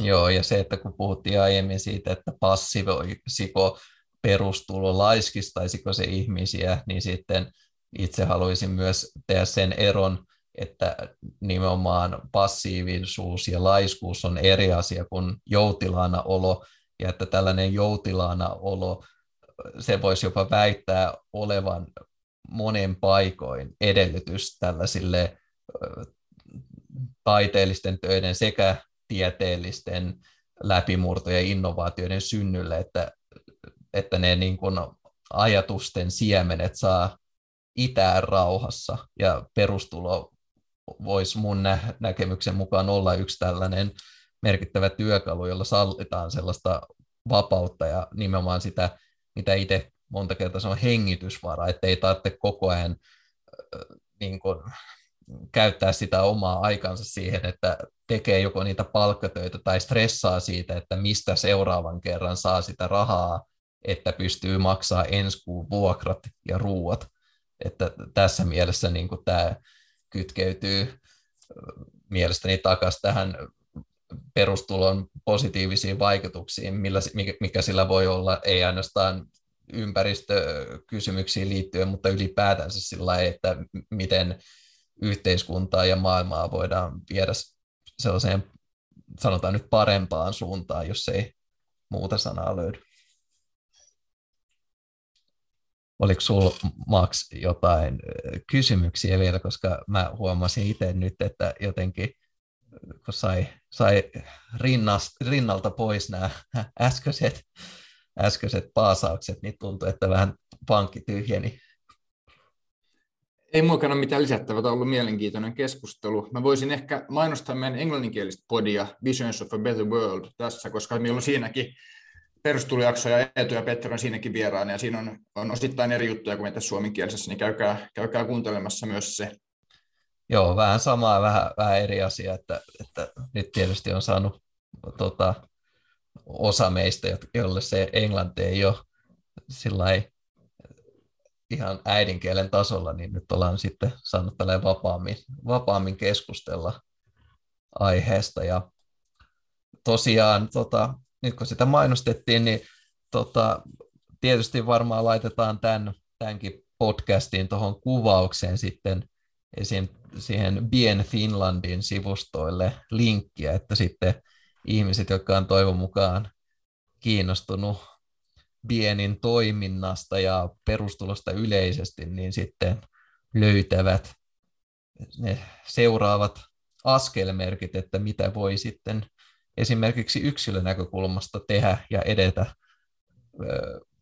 Joo, ja se, että kun puhuttiin aiemmin siitä, että passivoisiko perustulo, laiskistaisiko se ihmisiä, niin sitten itse haluaisin myös tehdä sen eron, että nimenomaan passiivisuus ja laiskuus on eri asia kuin joutilaana olo, ja että tällainen joutilaana olo, se voisi jopa väittää olevan monen paikoin edellytys tällaisille taiteellisten töiden sekä tieteellisten läpimurtojen innovaatioiden synnylle, että, että ne niin kuin ajatusten siemenet saa itään rauhassa ja perustulo voisi mun nä- näkemyksen mukaan olla yksi tällainen merkittävä työkalu, jolla sallitaan sellaista vapautta ja nimenomaan sitä, mitä itse monta kertaa se on hengitysvara, että ei tarvitse koko ajan niin kuin, käyttää sitä omaa aikansa siihen, että tekee joko niitä palkkatöitä tai stressaa siitä, että mistä seuraavan kerran saa sitä rahaa, että pystyy maksaa ensi kuun vuokrat ja ruuat. Että tässä mielessä niin kuin tämä kytkeytyy mielestäni takaisin tähän perustulon positiivisiin vaikutuksiin, millä, mikä sillä voi olla, ei ainoastaan ympäristökysymyksiin liittyen, mutta ylipäätänsä sillä että miten yhteiskuntaa ja maailmaa voidaan viedä sellaiseen, sanotaan nyt parempaan suuntaan, jos ei muuta sanaa löydy. Oliko sinulla, Max, jotain kysymyksiä vielä, koska mä huomasin itse nyt, että jotenkin kun sai, sai rinnast, rinnalta pois nämä *laughs* äskeiset, äskeiset paasaukset, niin tuntui, että vähän pankki tyhjeni. Ei muokana mitään lisättävää, tämä on ollut mielenkiintoinen keskustelu. Mä voisin ehkä mainostaa meidän englanninkielistä podia Visions of a Better World tässä, koska meillä on siinäkin perustulijakso ja Eetu ja Petter on siinäkin vieraana ja siinä on, on osittain eri juttuja kuin tässä suomenkielisessä, niin käykää, käykää kuuntelemassa myös se. Joo, vähän samaa, vähän, vähän eri asia, että, että nyt tietysti on saanut tota, osa meistä, jolle se englanti ei ole sillä ihan äidinkielen tasolla, niin nyt ollaan sitten saanut vapaammin, vapaammin keskustella aiheesta. Ja tosiaan, tota, nyt kun sitä mainostettiin, niin tota, tietysti varmaan laitetaan tämän, tämänkin podcastin tuohon kuvaukseen sitten esim. siihen Bien Finlandin sivustoille linkkiä, että sitten ihmiset, jotka on toivon mukaan kiinnostunut Bienin toiminnasta ja perustulosta yleisesti, niin sitten löytävät ne seuraavat askelmerkit, että mitä voi sitten esimerkiksi yksilön näkökulmasta tehdä ja edetä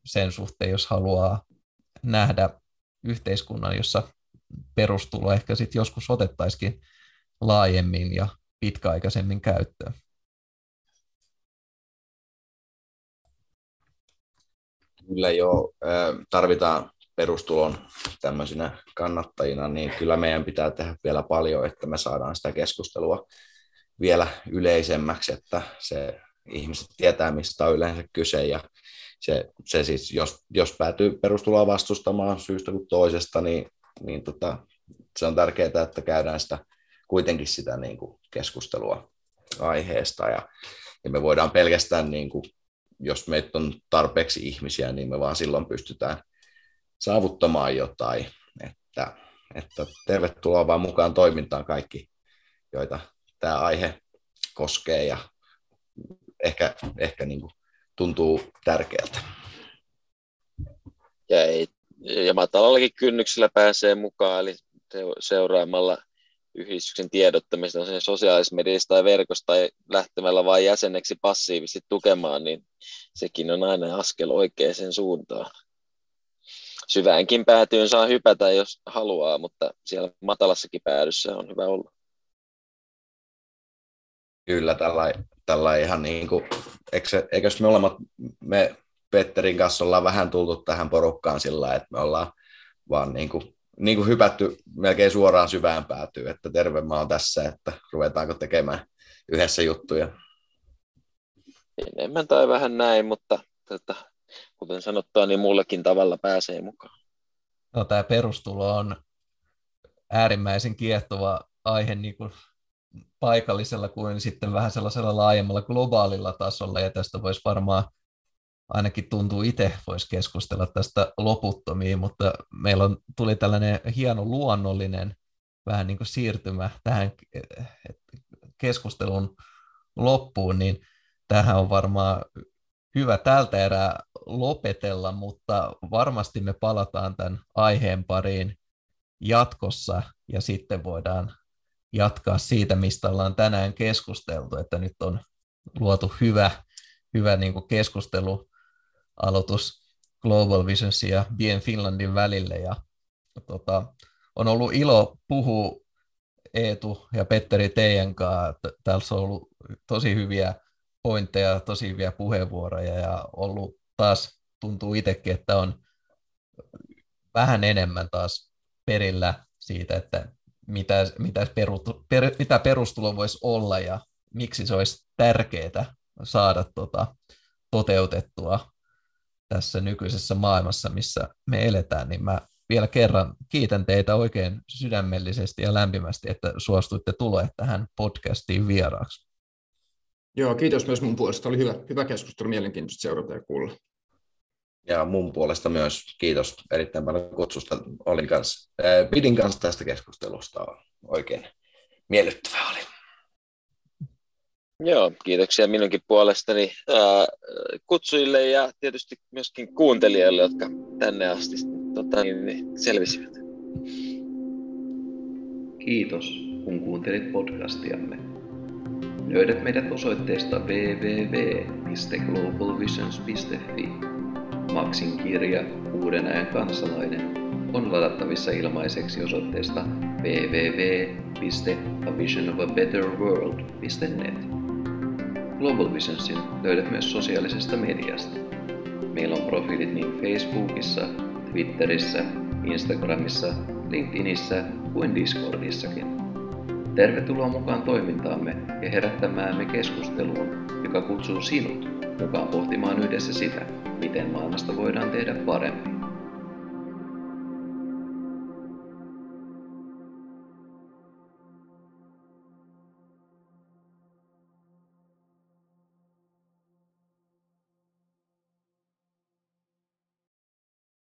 sen suhteen, jos haluaa nähdä yhteiskunnan, jossa perustulo ehkä sitten joskus otettaisikin laajemmin ja pitkäaikaisemmin käyttöön. Kyllä jo tarvitaan perustulon tämmöisinä kannattajina, niin kyllä meidän pitää tehdä vielä paljon, että me saadaan sitä keskustelua vielä yleisemmäksi, että se ihmiset tietää, mistä on yleensä kyse ja se, se siis, jos, jos päätyy perustuloa vastustamaan syystä kuin toisesta, niin, niin tota, se on tärkeää, että käydään sitä kuitenkin sitä niin kuin keskustelua aiheesta ja, ja me voidaan pelkästään, niin kuin, jos meitä on tarpeeksi ihmisiä, niin me vaan silloin pystytään saavuttamaan jotain. Että, että tervetuloa vaan mukaan toimintaan kaikki, joita tämä aihe koskee ja ehkä, ehkä niin kuin tuntuu tärkeältä. Ja, ei, ja matalallakin kynnyksellä pääsee mukaan, eli seuraamalla yhdistyksen tiedottamista sen sosiaalisessa mediassa tai verkossa tai lähtemällä vain jäseneksi passiivisesti tukemaan, niin sekin on aina askel oikeaan suuntaan. Syväänkin päätyyn saa hypätä, jos haluaa, mutta siellä matalassakin päädyssä on hyvä olla. Kyllä, tällä, tällä ihan niin kuin, eikö, eikös me olemat, me Petterin kanssa ollaan vähän tultu tähän porukkaan sillä että me ollaan vaan niin kuin, niin kuin hypätty melkein suoraan syvään päätyy, että terve mä oon tässä, että ruvetaanko tekemään yhdessä juttuja. Enemmän tai vähän näin, mutta tota, kuten sanottua, niin mullekin tavalla pääsee mukaan. No, tämä perustulo on äärimmäisen kiehtova aihe niin kuin paikallisella kuin sitten vähän sellaisella laajemmalla globaalilla tasolla, ja tästä voisi varmaan ainakin tuntuu itse voisi keskustella tästä loputtomiin, mutta meillä on, tuli tällainen hieno luonnollinen vähän niin kuin siirtymä tähän keskustelun loppuun, niin tähän on varmaan hyvä tältä erää lopetella, mutta varmasti me palataan tämän aiheen pariin jatkossa ja sitten voidaan jatkaa siitä, mistä ollaan tänään keskusteltu, että nyt on luotu hyvä, hyvä niin kuin keskustelualoitus Global Visions ja Bien Finlandin välille ja tota, on ollut ilo puhua Eetu ja Petteri teidän kanssa. Täällä on ollut tosi hyviä pointteja, tosi hyviä puheenvuoroja ja ollut taas tuntuu itsekin, että on vähän enemmän taas perillä siitä, että mitä, mitä, perutu, per, mitä perustulo voisi olla ja miksi se olisi tärkeää saada tota, toteutettua tässä nykyisessä maailmassa, missä me eletään, niin mä vielä kerran kiitän teitä oikein sydämellisesti ja lämpimästi, että suostuitte tulemaan tähän podcastiin vieraaksi. Joo, kiitos myös mun puolesta. Oli hyvä, hyvä keskustelu, mielenkiintoista seurata ja kuulla. Ja mun puolesta myös kiitos erittäin paljon kutsusta. Olin kanssa, ää, pidin kanssa tästä keskustelusta. Oikein miellyttävää oli. Joo, kiitoksia minunkin puolestani ää, kutsujille ja tietysti myöskin kuuntelijoille, jotka tänne asti tota, niin, niin selvisivät. Kiitos, kun kuuntelit podcastiamme. Löydät meidät osoitteesta www.globalvisions.fi Maxin kirja Uuden ajan kansalainen on ladattavissa ilmaiseksi osoitteesta www.avisionofabetterworld.net. Global Visionsin löydät myös sosiaalisesta mediasta. Meillä on profiilit niin Facebookissa, Twitterissä, Instagramissa, LinkedInissä kuin Discordissakin. Tervetuloa mukaan toimintaamme ja herättämäämme keskusteluun, joka kutsuu sinut mukaan pohtimaan yhdessä sitä, miten maailmasta voidaan tehdä parempi.